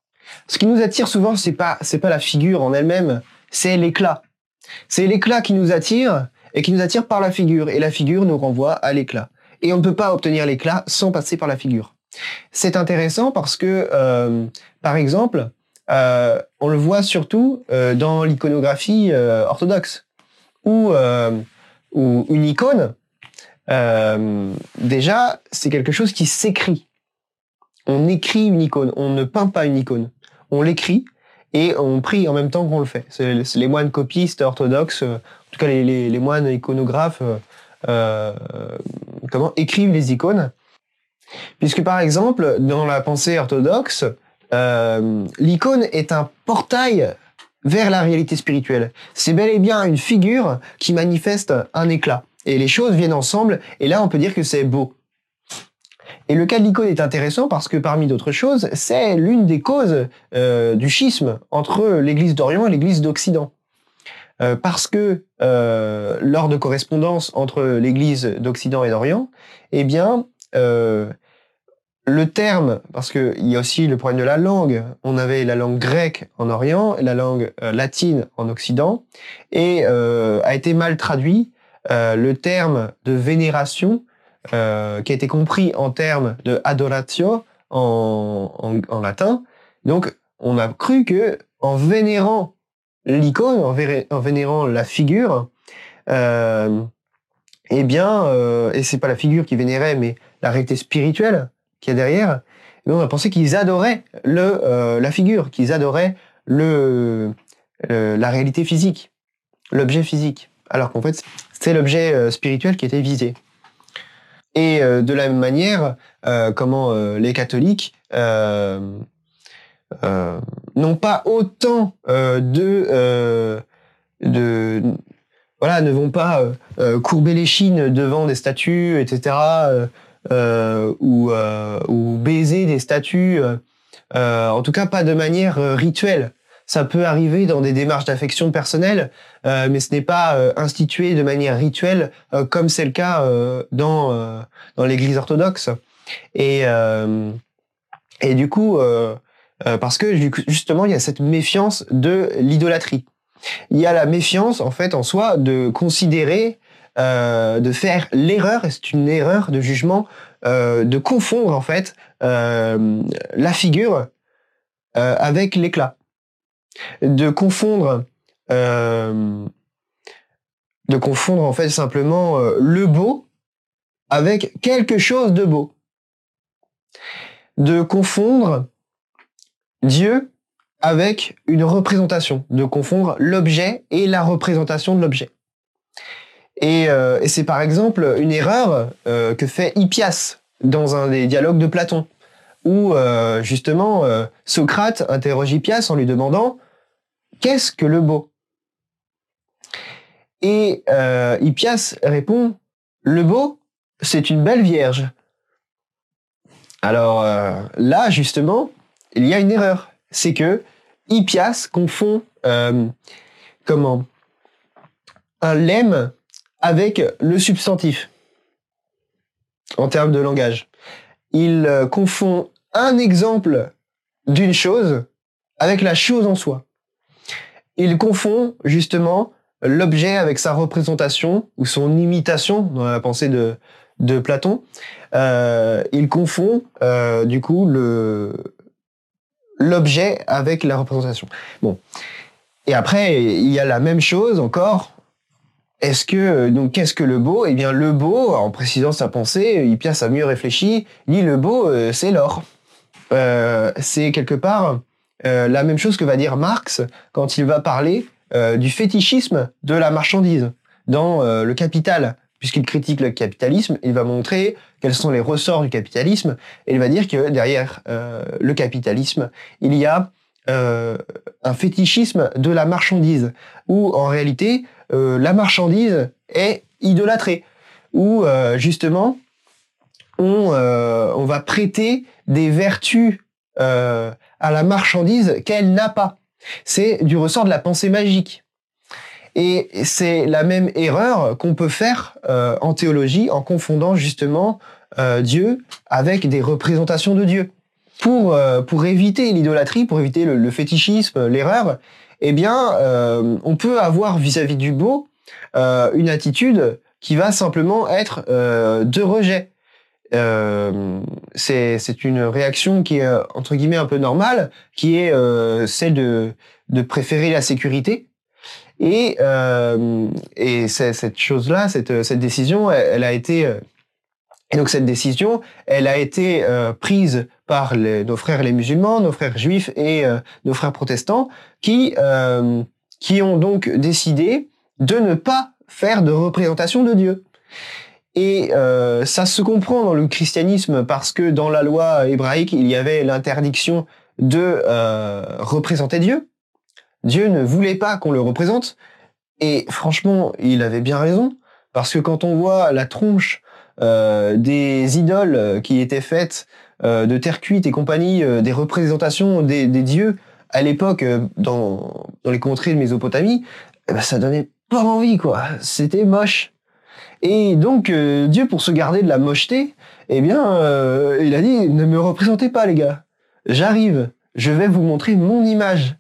Ce qui nous attire souvent, c'est pas, c'est pas la figure en elle-même, c'est l'éclat. C'est l'éclat qui nous attire et qui nous attire par la figure. Et la figure nous renvoie à l'éclat. Et on ne peut pas obtenir l'éclat sans passer par la figure. C'est intéressant parce que, euh, par exemple, euh, on le voit surtout euh, dans l'iconographie orthodoxe, où, une icône, déjà, c'est quelque chose qui s'écrit. On écrit une icône, on ne peint pas une icône. On l'écrit et on prie en même temps qu'on le fait. Les moines copistes orthodoxes, en tout cas les, moines iconographes, comment écrivent les icônes Puisque par exemple, dans la pensée orthodoxe, euh, l'icône est un portail vers la réalité spirituelle. C'est bel et bien une figure qui manifeste un éclat. Et les choses viennent ensemble, et là on peut dire que c'est beau. Et le cas de l'icône est intéressant parce que parmi d'autres choses, c'est l'une des causes euh, du schisme entre l'Église d'Orient et l'Église d'Occident. Euh, parce que lors de correspondance entre l'Église d'Occident et d'Orient, eh bien, euh, le terme, parce qu'il y a aussi le problème de la langue. On avait la langue grecque en Orient et la langue euh, latine en Occident, et euh, a été mal traduit le terme de vénération, qui a été compris en termes de adoratio en, en, latin. Donc, on a cru que en vénérant l'icône, en, vénérant la figure, eh bien, et c'est pas la figure qui vénérait, mais la réalité spirituelle qu'il y a derrière, on a pensé qu'ils adoraient le, euh, la figure, qu'ils adoraient le, la réalité physique, l'objet physique, alors qu'en fait, c'est l'objet euh, spirituel qui était visé. Et euh, de la même manière, comment les catholiques n'ont pas autant de, voilà, ne vont pas courber les chines devant des statues, etc. Euh, ou, euh, ou baiser des statues, euh, en tout cas pas de manière rituelle. Ça peut arriver dans des démarches d'affection personnelle, mais ce n'est pas institué de manière rituelle comme c'est le cas dans dans l'Église orthodoxe. Et et du coup, parce que justement, il y a cette méfiance de l'idolâtrie. Il y a la méfiance, en fait, en soi, de considérer euh, de faire l'erreur, et c'est une erreur de jugement, euh, de confondre en fait euh, la figure avec l'éclat, de confondre, de confondre en fait simplement le beau avec quelque chose de beau, de confondre Dieu avec une représentation, de confondre l'objet et la représentation de l'objet. Euh, et, c'est par exemple une erreur euh, que fait Hippias dans un des dialogues de Platon, où euh, justement Socrate interroge Hippias en lui demandant Qu'est-ce que le beau? Et Hippias répond Le beau, c'est une belle vierge. Alors là, justement, il y a une erreur. C'est que Hippias confond comment? Un lemme avec le substantif en termes de langage. Il euh, confond un exemple d'une chose avec la chose en soi. Il confond justement l'objet avec sa représentation ou son imitation dans la pensée de, de Platon. Euh, il confond euh, du coup le l'objet avec la représentation. Bon. Et après, il y a la même chose encore. Est-ce que donc qu'est-ce que le beau? Eh bien, le beau, en précisant sa pensée, Hippias a mieux réfléchi. Dit le beau, euh, c'est l'or. C'est quelque part euh, la même chose que va dire Marx quand il va parler euh, du fétichisme de la marchandise dans euh, le Capital. Puisqu'il critique le capitalisme, il va montrer quels sont les ressorts du capitalisme et il va dire que derrière le capitalisme, il y a un fétichisme de la marchandise, où en réalité, la marchandise est idolâtrée, où justement, on, va prêter des vertus à la marchandise qu'elle n'a pas. C'est du ressort de la pensée magique. Et c'est la même erreur qu'on peut faire euh, en théologie en confondant justement euh, Dieu avec des représentations de Dieu. Pour, euh, éviter l'idolâtrie, pour éviter le, fétichisme, l'erreur, eh bien, on peut avoir vis-à-vis du beau une attitude qui va simplement être de rejet. Euh, c'est une réaction qui est entre guillemets un peu normale, qui est euh, celle de, préférer la sécurité. Et, euh, et cette chose-là, cette, décision, elle, a été donc cette décision, elle a été euh, prise par nos frères les musulmans, nos frères juifs et euh, nos frères protestants, qui euh, qui ont donc décidé de ne pas faire de représentation de Dieu. Et euh, ça se comprend dans le christianisme parce que dans la loi hébraïque, il y avait l'interdiction de euh, représenter Dieu. Dieu ne voulait pas qu'on le représente. Et franchement, il avait bien raison. Parce que quand on voit la tronche euh, des idoles qui étaient faites euh, de terre cuite et compagnie, euh, des représentations des, dieux à l'époque euh, dans, dans les contrées de Mésopotamie, eh ben, ça donnait pas envie, quoi. C'était moche. Et donc, euh, Dieu, pour se garder de la mocheté, eh bien, euh, il a dit, ne me représentez pas, les gars. J'arrive, je vais vous montrer mon image.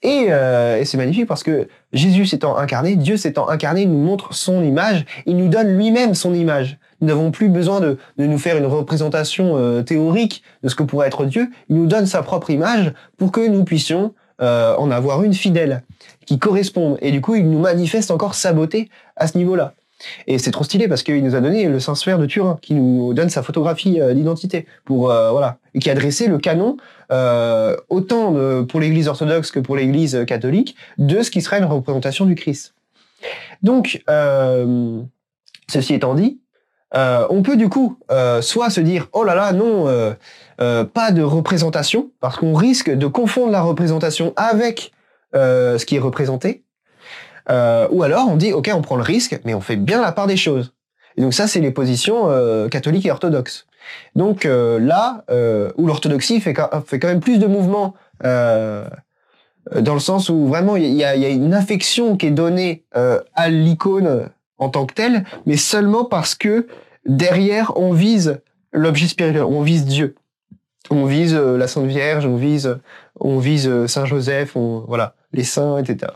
Et, euh, c'est magnifique parce que Jésus s'étant incarné, Dieu s'étant incarné, nous montre son image, il nous donne lui-même son image. Nous n'avons plus besoin de, nous faire une représentation théorique de ce que pourrait être Dieu. Il nous donne sa propre image pour que nous puissions en avoir une fidèle, qui corresponde. Et du coup, il nous manifeste encore sa beauté à ce niveau-là. Et c'est trop stylé parce qu'il nous a donné le Saint-Suaire de Turin, qui nous donne sa photographie euh, d'identité, pour euh, voilà, et qui a dressé le canon euh, autant pour l'Église orthodoxe que pour l'Église catholique de ce qui serait une représentation du Christ. Donc, ceci étant dit, on peut du coup soit se dire oh là là non, pas de représentation, parce qu'on risque de confondre la représentation avec ce qui est représenté. Euh, ou alors on dit ok on prend le risque mais on fait bien la part des choses. Et donc ça c'est les positions euh, catholiques et orthodoxes. Donc euh, là où l'orthodoxie fait, quand même plus de mouvements dans le sens où vraiment il y a, y a, une affection qui est donnée à l'icône en tant que telle, mais seulement parce que derrière on vise l'objet spirituel, on vise Dieu. On vise la Sainte Vierge, on vise, on vise Saint Joseph, on, voilà, les saints, etc.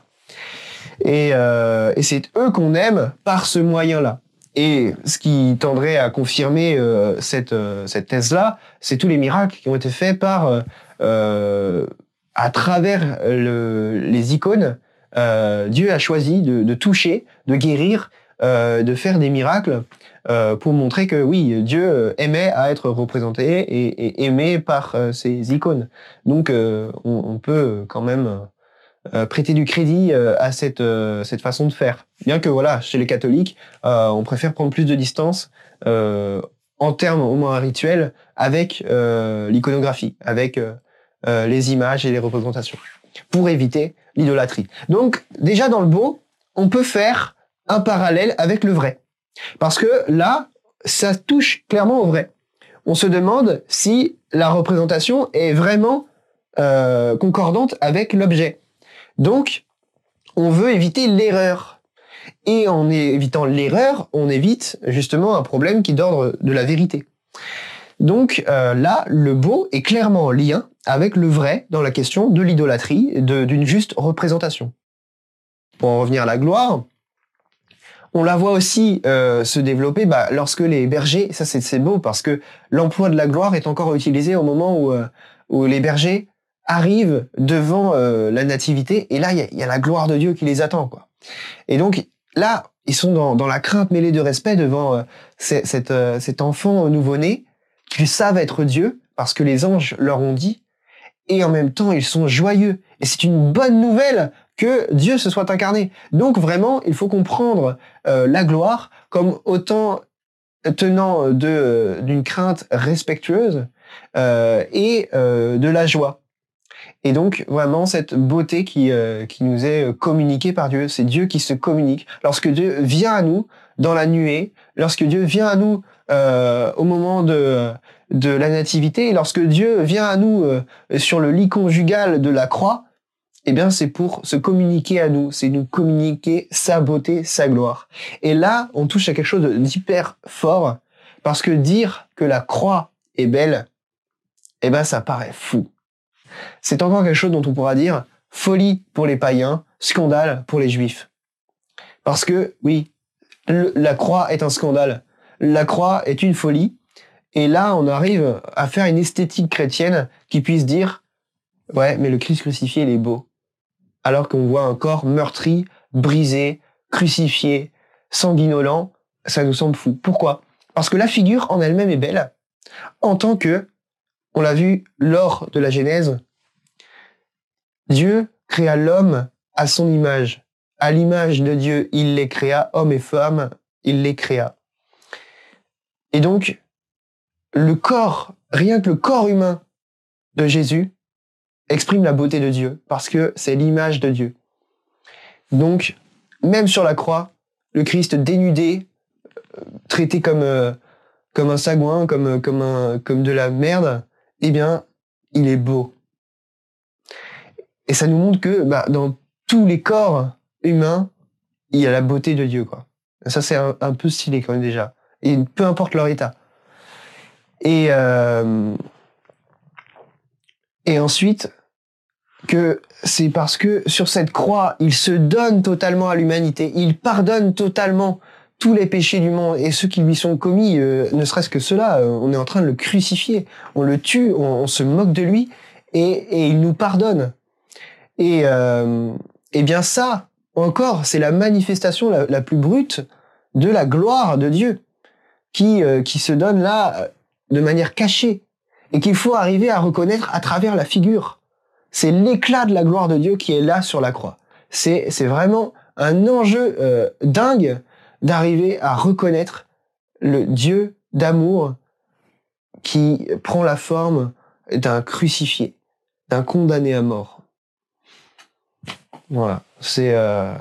Et, euh, et c'est eux qu'on aime par ce moyen-là. Et ce qui tendrait à confirmer euh, cette, euh, cette thèse-là, c'est tous les miracles qui ont été faits par, euh, à travers le, les icônes. Euh, Dieu a choisi de, de, toucher, de guérir, de faire des miracles pour montrer que oui, Dieu aimait à être représenté et, aimé par ces icônes. Donc on, on, peut quand même euh, prêter du crédit euh, à cette, euh, cette façon de faire. Bien que voilà, chez les catholiques, on préfère prendre plus de distance en termes au moins rituels avec l'iconographie, avec les images et les représentations, pour éviter l'idolâtrie. Donc déjà dans le beau, on peut faire un parallèle avec le vrai. Parce que là, ça touche clairement au vrai. On se demande si la représentation est vraiment concordante avec l'objet. Donc, on veut éviter l'erreur. Et en évitant l'erreur, on évite justement un problème qui est d'ordre de la vérité. Donc euh, là, le beau est clairement en lien avec le vrai dans la question de l'idolâtrie, d'une juste représentation. pour en revenir à la gloire, on la voit aussi euh, se développer bah, lorsque les bergers, ça c'est beau parce que l'emploi de la gloire est encore utilisé au moment où, euh, où les bergers arrivent devant euh, la nativité et là il y, a, la gloire de Dieu qui les attend quoi. Et donc là ils sont dans, dans la crainte mêlée de respect devant cet, cet enfant nouveau-né qu'ils savent être Dieu parce que les anges leur ont dit et en même temps ils sont joyeux et c'est une bonne nouvelle que Dieu se soit incarné. Donc vraiment, il faut comprendre euh, la gloire comme autant tenant de d'une crainte respectueuse euh, et euh, de la joie. Et donc vraiment cette beauté qui qui nous est communiquée par Dieu, c'est Dieu qui se communique. Lorsque Dieu vient à nous dans la nuée, lorsque Dieu vient à nous au moment de de la nativité, lorsque Dieu vient à nous sur le lit conjugal de la croix, eh bien, c'est pour se communiquer à nous, c'est nous communiquer sa beauté, sa gloire. Et là, on touche à quelque chose d'hyper fort, parce que dire que la croix est belle, eh ben, ça paraît fou. C'est encore quelque chose dont on pourra dire folie pour les païens, scandale pour les juifs. Parce que, oui, la croix est un scandale. La croix est une folie. Et là, on arrive à faire une esthétique chrétienne qui puisse dire, ouais, mais le Christ crucifié, il est beau alors qu'on voit un corps meurtri, brisé, crucifié, sanguinolent, ça nous semble fou. Pourquoi? Parce que la figure en elle-même est belle, en tant que, on l'a vu lors de la Genèse, Dieu créa l'homme à son image. À l'image de Dieu, il les créa, hommes et femmes, il les créa. Et donc, le corps, rien que le corps humain de Jésus, exprime la beauté de Dieu, parce que c'est l'image de Dieu. Donc, même sur la croix, le Christ dénudé, euh, traité comme, euh, comme un sagouin, comme de la merde, eh bien, il est beau. Et ça nous montre que bah, dans tous les corps humains, il y a la beauté de Dieu. Quoi. Ça, c'est un, peu stylé quand même déjà. Et peu importe leur état. Et, et ensuite, que c'est parce que sur cette croix, il se donne totalement à l'humanité, il pardonne totalement tous les péchés du monde et ceux qui lui sont commis, euh, ne serait-ce que cela, euh, on est en train de le crucifier, on le tue, on, se moque de lui et, il nous pardonne. Et, euh, bien ça, encore, c'est la manifestation la, plus brute de la gloire de Dieu qui, qui se donne là de manière cachée et qu'il faut arriver à reconnaître à travers la figure. C'est l'éclat de la gloire de Dieu qui est là sur la croix. C'est, vraiment un enjeu euh, dingue d'arriver à reconnaître le Dieu d'amour qui prend la forme d'un crucifié, d'un condamné à mort. Voilà, c'est euh,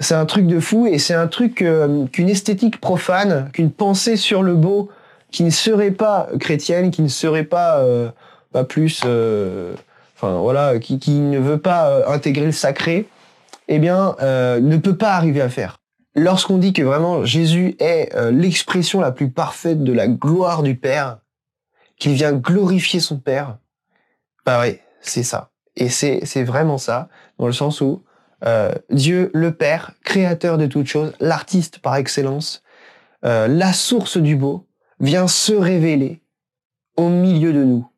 c'est un truc de fou et c'est un truc euh, qu'une esthétique profane, qu'une pensée sur le beau qui ne serait pas chrétienne, qui ne serait pas pas plus enfin voilà, qui, ne veut pas euh, intégrer le sacré, eh bien, euh, ne peut pas arriver à faire. Lorsqu'on dit que vraiment Jésus est euh, l'expression la plus parfaite de la gloire du Père, qu'il vient glorifier son Père, bah oui, c'est ça. Et c'est vraiment ça, dans le sens où Dieu, le Père, créateur de toutes choses, l'artiste par excellence, la source du beau, vient se révéler au milieu de nous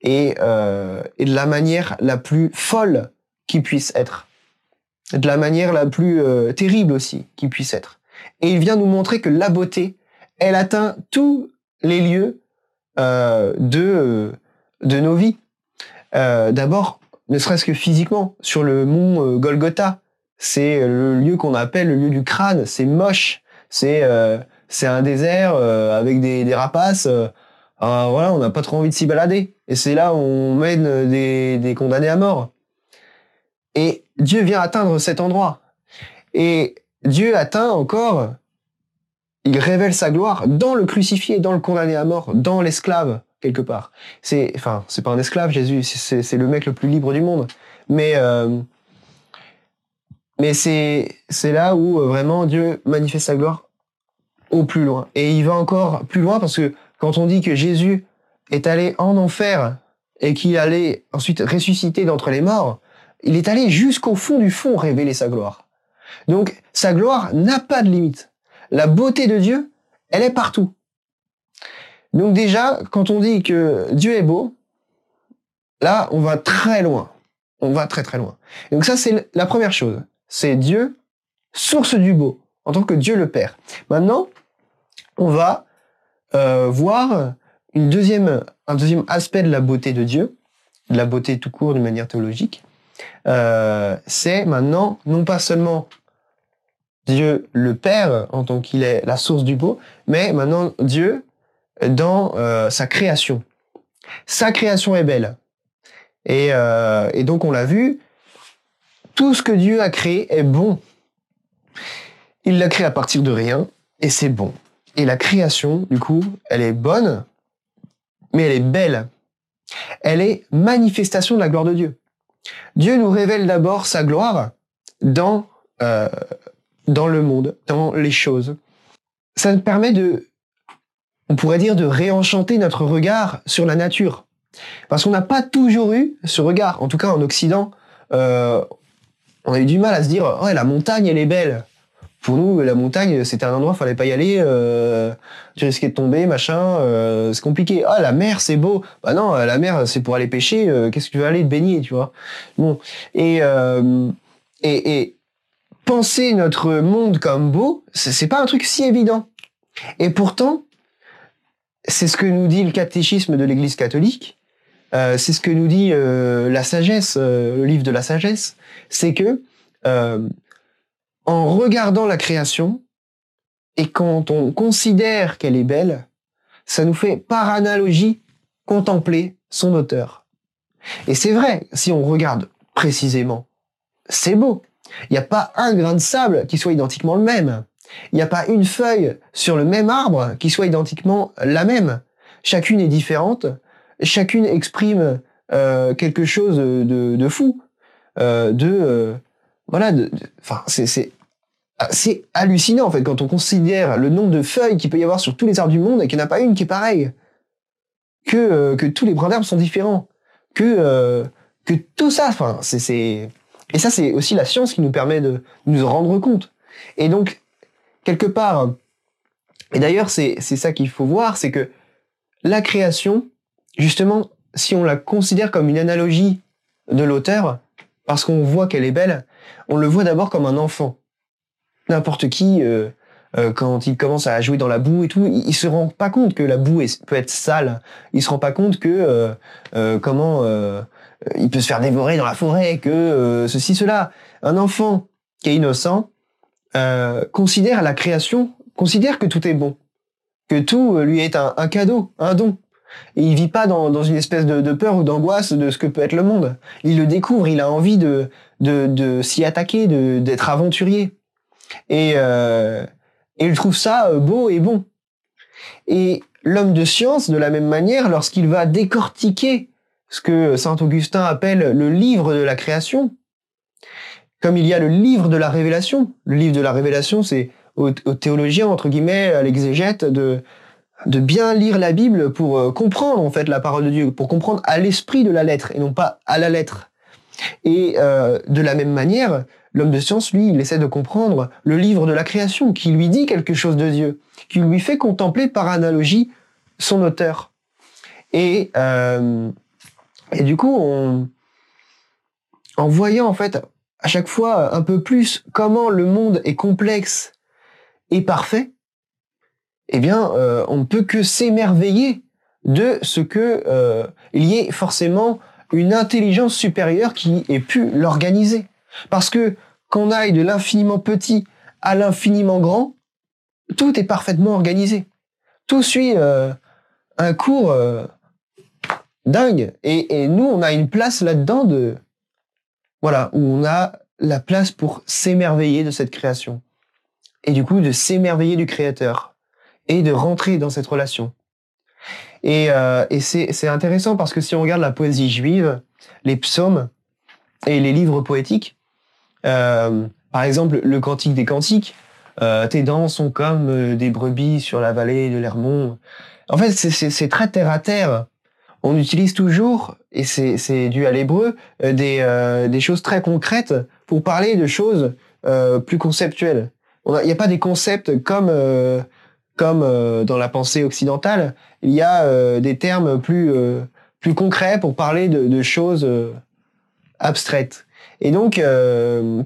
et, euh, et de la manière la plus folle qui puisse être, de la manière la plus euh, terrible aussi qui puisse être. Et il vient nous montrer que la beauté, elle atteint tous les lieux euh, de, de nos vies. Euh, D'abord, ne serait-ce que physiquement, sur le mont euh, Golgotha, c'est le lieu qu'on appelle le lieu du crâne, c'est moche, c'est euh, un désert avec des, rapaces voilà, on n'a pas trop envie de s'y balader. Et c'est là où on mène des, des condamnés à mort. Et Dieu vient atteindre cet endroit. Et Dieu atteint encore, il révèle sa gloire dans le crucifié, dans le condamné à mort, dans l'esclave, part. C'est, enfin, c'est pas un esclave, Jésus, c'est le mec le plus libre du monde. Mais, euh, mais c'est, c'est là où euh, vraiment Dieu manifeste sa gloire au plus loin. Et il va encore plus loin parce que quand on dit que Jésus est allé en enfer et qu'il allait ensuite ressusciter d'entre les morts, il est allé jusqu'au fond du fond révéler sa gloire. Donc sa gloire n'a pas de limite. La beauté de Dieu, elle est partout. Donc déjà, quand on dit que Dieu est beau, là, on va très loin. On va très très loin. Donc ça, c'est la première chose. C'est Dieu, source du beau, en tant que Dieu le Père. Maintenant, on va euh, voir une deuxième, un deuxième aspect de la beauté de Dieu, de la beauté tout court de manière théologique. Euh, c'est maintenant non pas seulement Dieu le Père en tant qu'il est la source du beau, mais maintenant Dieu dans euh, sa création. Sa création est belle. Et, euh, et donc on l'a vu, tout ce que Dieu a créé est bon. Il l'a créé à partir de rien et c'est bon. Et la création, du coup, elle est bonne, mais elle est belle. Elle est manifestation de la gloire de Dieu. Dieu nous révèle d'abord sa gloire dans, euh, dans le monde, dans les choses. Ça nous permet de, on pourrait dire, de réenchanter notre regard sur la nature. Parce qu'on n'a pas toujours eu ce regard, en tout cas en Occident, euh, on a eu du mal à se dire, oh, la montagne, elle est belle pour nous, la montagne, c'était un endroit, fallait pas y aller. Euh, tu risquais de tomber, machin. Euh, c'est compliqué. Ah, la mer, c'est beau. Bah non, la mer, c'est pour aller pêcher. Euh, qu'est-ce que tu veux aller te baigner, tu vois Bon, et, et, et penser notre monde comme beau, c'est pas un truc si évident. Et pourtant, c'est ce que nous dit le catéchisme de l'Église catholique. c'est ce que nous dit la sagesse, le livre de la sagesse. C'est que en regardant la création, et quand on considère qu'elle est belle, ça nous fait par analogie contempler son auteur. Et c'est vrai, si on regarde précisément, c'est beau. Il n'y a pas un grain de sable qui soit identiquement le même. Il n'y a pas une feuille sur le même arbre qui soit identiquement la même. Chacune est différente. Chacune exprime euh, quelque chose de, fou, euh, de euh, voilà. Enfin, c'est ah, c'est hallucinant en fait quand on considère le nombre de feuilles qu'il peut y avoir sur tous les arbres du monde et qu'il n'y en a pas une qui est pareille. Que, que tous les brins d'arbres sont différents. Que, que tout ça, enfin, c'est, Et ça, c'est aussi la science qui nous permet de nous en rendre compte. Et donc, quelque part, et d'ailleurs, c'est, ça qu'il faut voir, c'est que la création, justement, si on la considère comme une analogie de l'auteur, parce qu'on voit qu'elle est belle, on le voit d'abord comme un enfant n'importe qui, euh, euh, quand il commence à jouer dans la boue et tout, il, se rend pas compte que la boue peut être sale. Il se rend pas compte que euh, comment il peut se faire dévorer dans la forêt, que ceci, cela. Un enfant qui est innocent considère la création, considère que tout est bon, que tout lui est un, cadeau, un don. Et il vit pas dans, une espèce de, peur ou d'angoisse de ce que peut être le monde. Il le découvre, il a envie de, de, s'y attaquer, d'être aventurier. Et, euh, il trouve ça euh, beau et bon. Et l'homme de science, de la même manière, lorsqu'il va décortiquer ce que saint Augustin appelle le livre de la création, comme il y a le livre de la révélation. Le livre de la révélation, c'est aux, théologiens, entre guillemets, à l'exégète, de, bien lire la Bible pour euh, comprendre en fait la parole de Dieu, pour comprendre à l'esprit de la lettre et non pas à la lettre. Et euh, de la même manière, L'homme de science, lui, il essaie de comprendre le livre de la création, qui lui dit quelque chose de Dieu, qui lui fait contempler par analogie son auteur. Et, euh, du coup, en voyant en fait à chaque fois un peu plus comment le monde est complexe et parfait, eh bien, euh, on ne peut que s'émerveiller de ce que euh, il y ait forcément une intelligence supérieure qui ait pu l'organiser. Parce que qu'on aille de l'infiniment petit à l'infiniment grand, tout est parfaitement organisé. Tout suit euh, un cours euh, dingue. Et, nous, on a une place là-dedans de... Voilà, où on a la place pour s'émerveiller de cette création. Et du coup, de s'émerveiller du Créateur. Et de rentrer dans cette relation. Et, euh, c'est intéressant parce que si on regarde la poésie juive, les psaumes et les livres poétiques, euh, par exemple, le Cantique des Cantiques, euh, tes dents sont comme des brebis sur la vallée de l'Hermont. En fait, c'est très terre à terre. On utilise toujours, et c'est dû à l'hébreu, euh, des, euh, des choses très concrètes pour parler de choses euh, plus conceptuelles. Il n'y a, pas des concepts comme, comme dans la pensée occidentale, il y a des termes plus, plus concrets pour parler de, de choses abstraites. Et donc,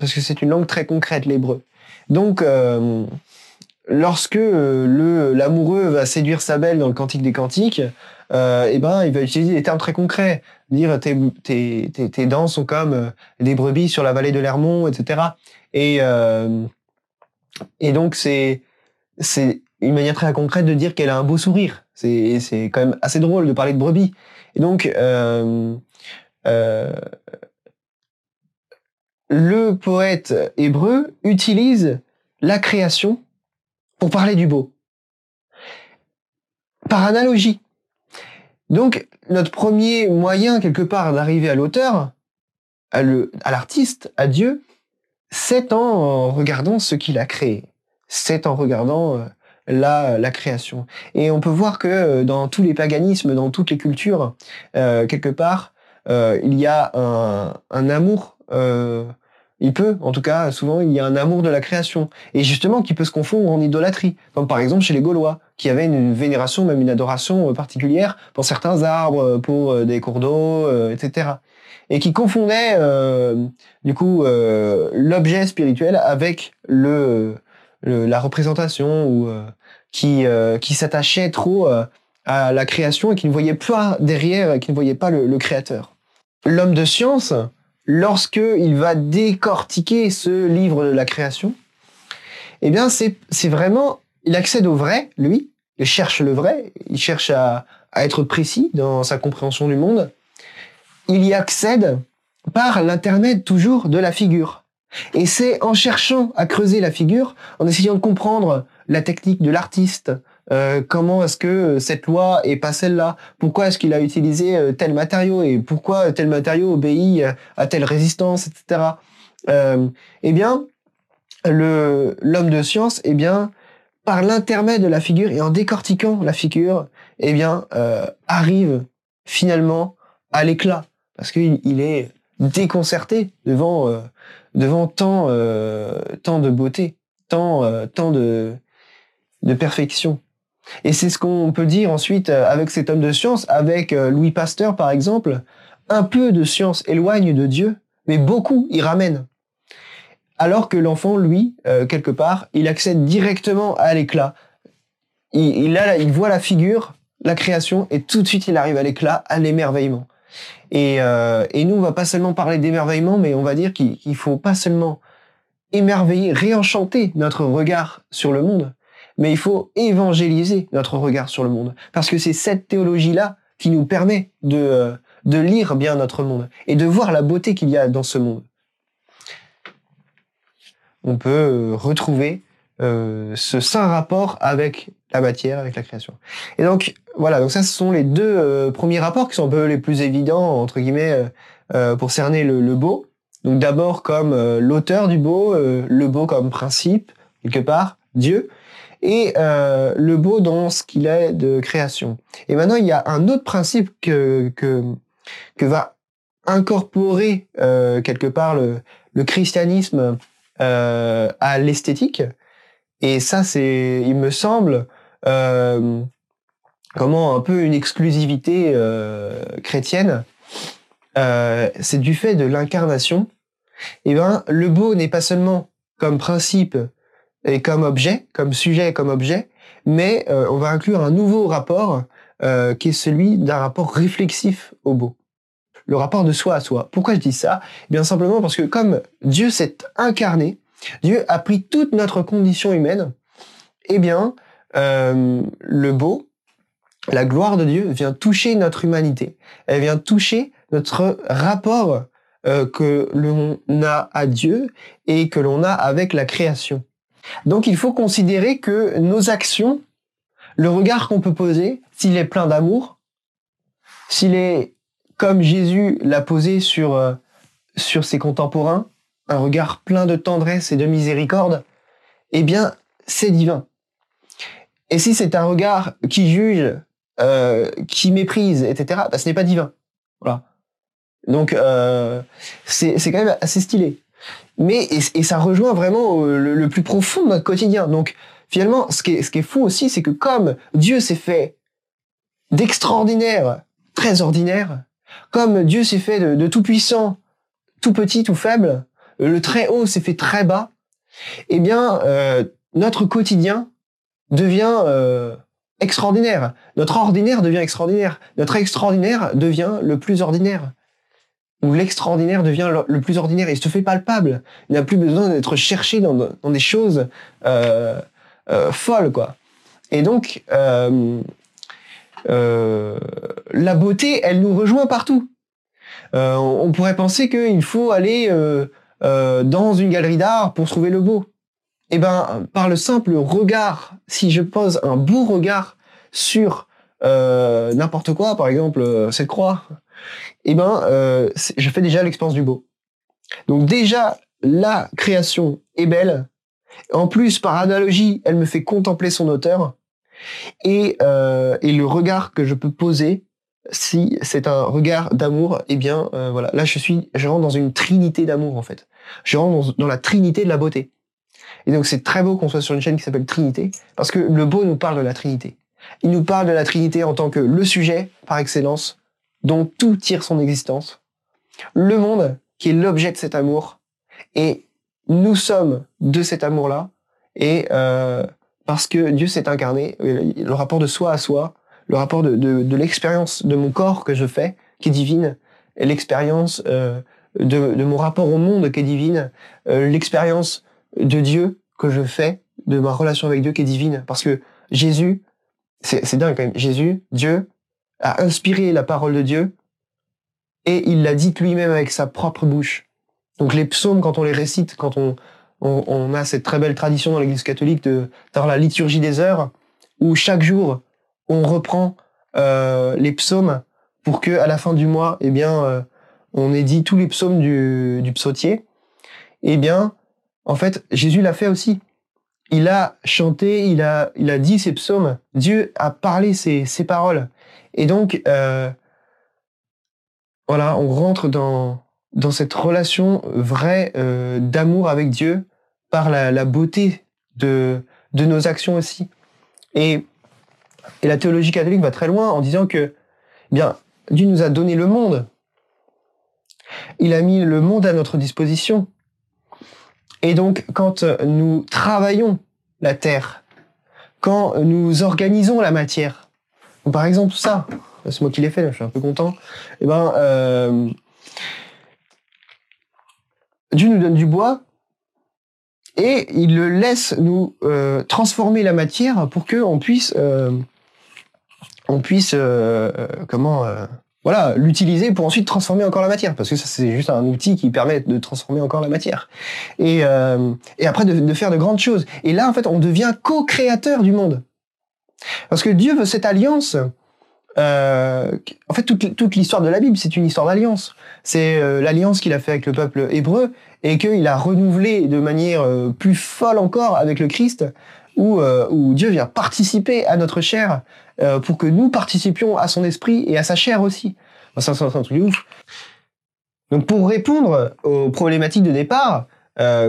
parce que c'est une langue très concrète, l'hébreu. Donc, lorsque l'amoureux va séduire sa belle dans le Cantique des Cantiques, euh, eh ben, il va utiliser des termes très concrets. Dire tes, tes, tes, tes dents sont comme euh, des brebis sur la vallée de l'Hermont, etc. Et, euh, et donc, c'est, une manière très concrète de dire qu'elle a un beau sourire. C'est, quand même assez drôle de parler de brebis. Et donc, euh, euh, le poète hébreu utilise la création pour parler du beau. Par analogie. Donc, notre premier moyen, quelque part, d'arriver à l'auteur, à l'artiste, à, Dieu, c'est en regardant ce qu'il a créé. C'est en regardant euh, la, création. Et on peut voir que euh, dans tous les paganismes, dans toutes les cultures, euh, quelque part, il y a un amour il peut, en tout cas, souvent, il y a un amour de la création. Et justement, qui peut se confondre en idolâtrie. Comme par exemple chez les Gaulois, qui avaient une vénération, même une adoration euh, particulière pour certains arbres, euh, pour euh, des cours d'eau, etc. Et qui confondaient, du coup, l'objet spirituel avec le, la représentation ou qui, qui s'attachait trop à la création et qui ne voyait pas derrière, qui ne voyait pas le, le créateur. L'homme de science, lorsque il va décortiquer ce livre de la création, eh bien, c'est vraiment, il accède au vrai, lui, il cherche le vrai, il cherche à, être précis dans sa compréhension du monde. Il y accède par l'intermède toujours de la figure. Et c'est en cherchant à creuser la figure, en essayant de comprendre la technique de l'artiste, euh, comment est-ce que euh, cette loi est pas celle-là? Pourquoi est-ce qu'il a utilisé euh, tel matériau? Et pourquoi tel matériau obéit à telle résistance, etc. eh bien, le l'homme de science, eh bien, par l'intermède de la figure et en décortiquant la figure, eh bien, arrive finalement à l'éclat parce qu'il il est déconcerté devant devant tant tant de beauté, tant tant de perfection. Et c'est ce qu'on peut dire ensuite euh, avec cet homme de science, avec euh, Louis Pasteur par exemple. Un peu de science éloigne de Dieu, mais beaucoup y ramène. Alors que l'enfant, lui, euh, quelque part, il accède directement à l'éclat. Il, il voit la figure, la création, et tout de suite il arrive à l'éclat, à l'émerveillement. Et, et, nous, on va pas seulement parler d'émerveillement, mais on va dire qu'il faut pas seulement émerveiller, réenchanter notre regard sur le monde, mais il faut évangéliser notre regard sur le monde. Parce que c'est cette théologie-là qui nous permet de, euh, lire bien notre monde et de voir la beauté qu'il y a dans ce monde. On peut euh, retrouver euh, ce saint rapport avec la matière, avec la création. Et donc, voilà, donc ça, ce sont les deux premiers rapports qui sont un peu les plus évidents, entre guillemets, pour cerner le, beau. Donc d'abord comme l'auteur du beau, le beau comme principe, quelque part, Dieu, et euh, le beau dans ce qu'il est de création. Et maintenant, il y a un autre principe que, que, va incorporer euh, quelque part le, christianisme euh, à l'esthétique. Et ça, c'est, il me semble, comment un peu une exclusivité chrétienne. C'est du fait de l'incarnation. Et eh ben, le beau n'est pas seulement comme principe et comme objet, comme sujet comme objet, mais euh, on va inclure un nouveau rapport euh, qui est celui d'un rapport réflexif au beau. Le rapport de soi à soi. Pourquoi je dis ça? Eh Bien simplement parce que comme Dieu s'est incarné, Dieu a pris toute notre condition humaine, eh bien, euh, le beau, la gloire de Dieu vient toucher notre humanité. Elle vient toucher notre rapport euh, que l'on a à Dieu et que l'on a avec la création. Donc il faut considérer que nos actions, le regard qu'on peut poser, s'il est plein d'amour, s'il est comme Jésus l'a posé sur, euh, ses contemporains, un regard plein de tendresse et de miséricorde, eh bien, c'est divin. Et si c'est un regard qui juge qui méprise, etc., bah, ce n'est pas divin. Voilà. Donc c'est quand même assez stylé. Mais et, ça rejoint vraiment le, plus profond de notre quotidien. Donc finalement, ce qui est, ce qui est fou aussi, c'est que comme Dieu s'est fait d'extraordinaire, très ordinaire, comme Dieu s'est fait de, tout puissant, tout petit, tout faible, le très haut s'est fait très bas, eh bien, euh, notre quotidien devient euh, extraordinaire. Notre ordinaire devient extraordinaire. Notre extraordinaire devient le plus ordinaire. Ou l'extraordinaire devient le, plus ordinaire. Il se fait palpable. Il n'a plus besoin d'être cherché dans, des choses euh, folles, quoi. Et donc, euh, la beauté, elle nous rejoint partout. Euh, on pourrait penser qu'il faut aller euh, dans une galerie d'art pour trouver le beau. Eh ben, par le simple regard, si je pose un beau regard sur n'importe quoi, par exemple cette croix, eh ben, je fais déjà l'expérience du beau. Donc déjà, la création est belle. En plus, par analogie, elle me fait contempler son auteur. Euh, et, le regard que je peux poser, si c'est un regard d'amour, eh bien euh, voilà, là je suis, je rentre dans une trinité d'amour en fait. Je rentre dans, la trinité de la beauté. Et donc c'est très beau qu'on soit sur une chaîne qui s'appelle Trinité, parce que le beau nous parle de la Trinité. Il nous parle de la Trinité en tant que le sujet par excellence, dont tout tire son existence, le monde qui est l'objet de cet amour, et nous sommes de cet amour-là, et euh, parce que Dieu s'est incarné, le rapport de soi à soi, le rapport de, de, l'expérience de mon corps que je fais, qui est divine, l'expérience euh, de, de, mon rapport au monde qui est divine, euh, l'expérience de Dieu que je fais, de ma relation avec Dieu qui est divine. Parce que Jésus, c'est dingue quand même, Jésus, Dieu, a inspiré la parole de Dieu et il l'a dit lui-même avec sa propre bouche. Donc les psaumes, quand on les récite, quand on, on, a cette très belle tradition dans l'Église catholique de d'avoir la liturgie des heures, où chaque jour on reprend euh, les psaumes pour que à la fin du mois, eh bien, euh, on ait dit tous les psaumes du, du psautier. Eh bien, en fait, Jésus l'a fait aussi. Il a chanté, il a, il a dit ses psaumes. Dieu a parlé ses, ses paroles. Et donc, euh, on rentre dans, cette relation vraie euh, d'amour avec Dieu par la, beauté de, nos actions aussi. Et, et la théologie catholique va très loin en disant que eh bien Dieu nous a donné le monde. Il a mis le monde à notre disposition. Et donc, quand nous travaillons la terre, quand nous organisons la matière, par exemple ça, c'est moi qui l'ai fait, je suis un peu content, et eh ben, euh, Dieu nous donne du bois et il le laisse nous euh, transformer la matière pour que on puisse euh, comment voilà l'utiliser pour ensuite transformer encore la matière. Parce que ça c'est juste un outil qui permet de transformer encore la matière. Et après de, faire de grandes choses. Et là en fait on devient co-créateur du monde parce que Dieu veut cette alliance euh, en fait, toute, l'histoire de la Bible, c'est une histoire d'alliance. C'est euh, l'alliance qu'il a fait avec le peuple hébreu et qu'il a renouvelé de manière euh, plus folle encore avec le Christ, où, où Dieu vient participer à notre chair pour que nous participions à son esprit et à sa chair aussi. c'est un, truc de ouf. Donc, pour répondre aux problématiques de départ,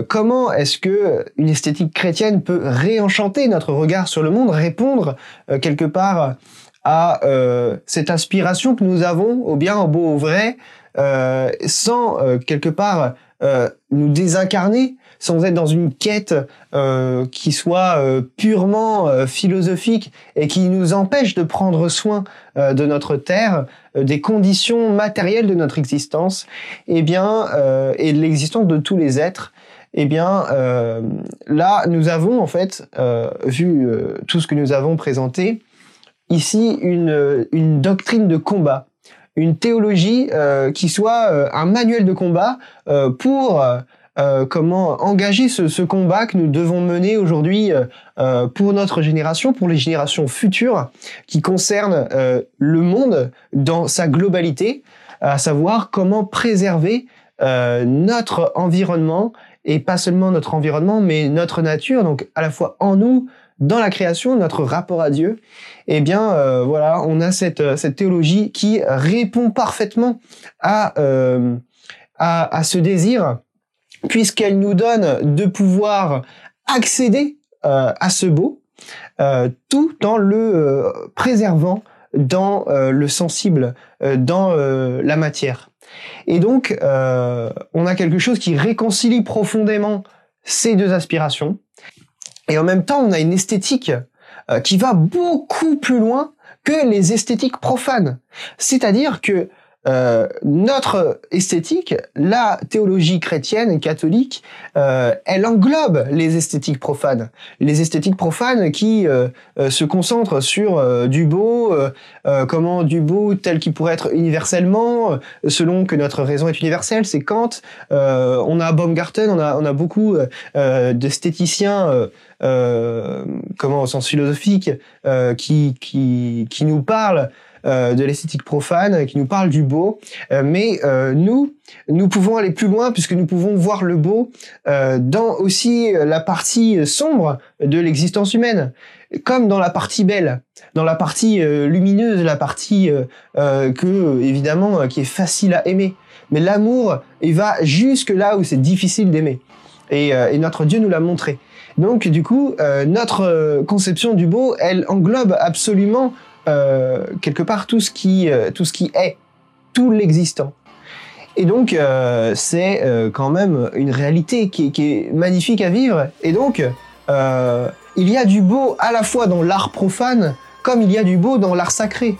comment est-ce que une esthétique chrétienne peut réenchanter notre regard sur le monde, répondre quelque part à euh, cette aspiration que nous avons au bien, au beau, au vrai, euh, sans euh, quelque part euh, nous désincarner, sans être dans une quête euh, qui soit euh, purement philosophique et qui nous empêche de prendre soin de notre terre, des conditions matérielles de notre existence, et eh bien, et de l'existence de tous les êtres. Eh bien, là, nous avons en fait vu tout ce que nous avons présenté ici une, doctrine de combat, une théologie euh, qui soit euh, un manuel de combat euh, pour comment engager ce, ce, combat que nous devons mener aujourd'hui pour notre génération, pour les générations futures, qui concerne le monde dans sa globalité, à savoir comment préserver notre environnement et pas seulement notre environnement, mais notre nature, donc à la fois en nous, dans la création, notre rapport à Dieu, eh bien, euh, voilà, on a cette, cette théologie qui répond parfaitement à, euh, à, à, ce désir, puisqu'elle nous donne de pouvoir accéder euh, à ce beau, euh, tout en le euh, préservant dans le sensible, dans la matière. Et donc, on a quelque chose qui réconcilie profondément ces deux aspirations. Et en même temps, on a une esthétique qui va beaucoup plus loin que les esthétiques profanes. C'est-à-dire que euh, notre esthétique, la théologie chrétienne et catholique, euh, elle englobe les esthétiques profanes. Les esthétiques profanes qui euh, euh se concentrent sur euh, du beau, comment du beau tel qu'il pourrait être universellement, selon que notre raison est universelle, c'est Kant. on a Baumgarten, on a, on a beaucoup d'esthéticiens, comment au sens philosophique, qui, qui, qui nous parlent de l'esthétique profane, qui nous parle du beau. Euh, mais euh, nous, nous pouvons aller plus loin puisque nous pouvons voir le beau dans aussi la partie sombre de l'existence humaine, comme dans la partie belle, dans la partie lumineuse, la partie que évidemment qui est facile à aimer. Mais l'amour, il va jusque là où c'est difficile d'aimer. Et, et, notre Dieu nous l'a montré. Donc du coup, notre conception du beau, elle englobe absolument euh, quelque part tout ce qui, euh, tout ce qui est, tout l'existant. Et donc, euh, c'est quand même une réalité qui, est magnifique à vivre. Et donc, il y a du beau à la fois dans l'art profane, comme il y a du beau dans l'art sacré.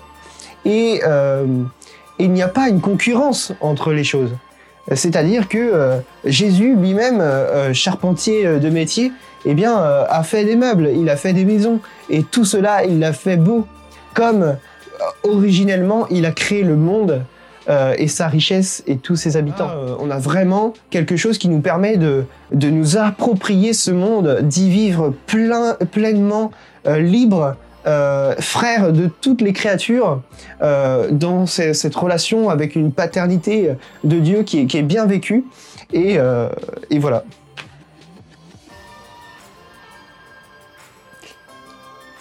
Et il n'y a pas une concurrence entre les choses. C'est-à-dire que Jésus lui-même, charpentier de métier, eh bien, a fait des meubles, il a fait des maisons, et tout cela, il l'a fait beau comme euh, originellement il a créé le monde euh, et sa richesse et tous ses habitants. Ah, euh, on a vraiment quelque chose qui nous permet de, de nous approprier ce monde, d'y vivre plein, pleinement euh, libre, euh, frère de toutes les créatures, euh, dans cette relation avec une paternité de Dieu qui est, qui est bien vécue. Et, et voilà.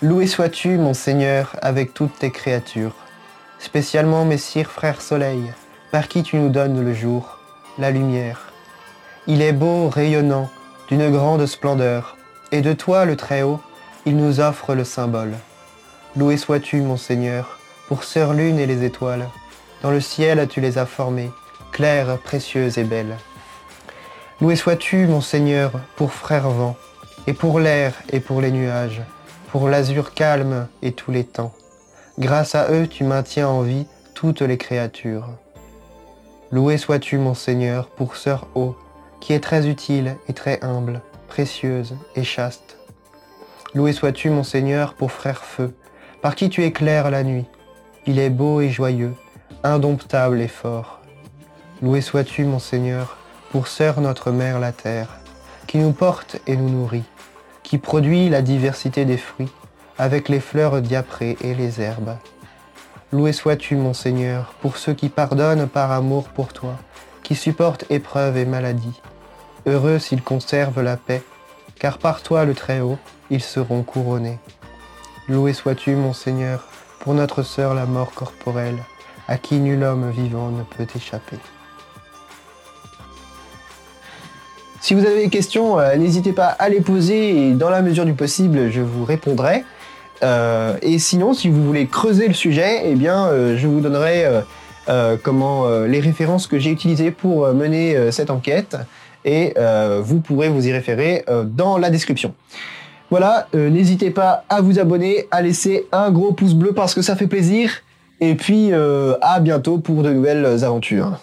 Loué sois-tu, mon Seigneur, avec toutes tes créatures, spécialement Messire Frère Soleil, par qui tu nous donnes le jour, la lumière. Il est beau, rayonnant, d'une grande splendeur, et de toi, le Très-Haut, il nous offre le symbole. Loué sois-tu, mon Seigneur, pour Sœur Lune et les étoiles. Dans le ciel, tu les as formées, claires, précieuses et belles. Loué sois-tu, mon Seigneur, pour Frère Vent, et pour l'air et pour les nuages pour l'azur calme et tous les temps. Grâce à eux, tu maintiens en vie toutes les créatures. Loué sois-tu, mon Seigneur, pour Sœur Eau, qui est très utile et très humble, précieuse et chaste. Loué sois-tu, mon Seigneur, pour Frère Feu, par qui tu éclaires la nuit. Il est beau et joyeux, indomptable et fort. Loué sois-tu, mon Seigneur, pour Sœur notre Mère la Terre, qui nous porte et nous nourrit qui produit la diversité des fruits, avec les fleurs diaprées et les herbes. Loué sois-tu, mon Seigneur, pour ceux qui pardonnent par amour pour toi, qui supportent épreuves et maladies. Heureux s'ils conservent la paix, car par toi, le Très-Haut, ils seront couronnés. Loué sois-tu, mon Seigneur, pour notre sœur la mort corporelle, à qui nul homme vivant ne peut échapper. Si vous avez des questions, euh, n'hésitez pas à les poser et dans la mesure du possible, je vous répondrai. Euh, et sinon, si vous voulez creuser le sujet, eh bien, euh, je vous donnerai comment les références que j'ai utilisées pour mener cette enquête et vous pourrez vous y référer dans la description. Voilà, n'hésitez pas à vous abonner, à laisser un gros pouce bleu parce que ça fait plaisir. Et puis à bientôt pour de nouvelles aventures.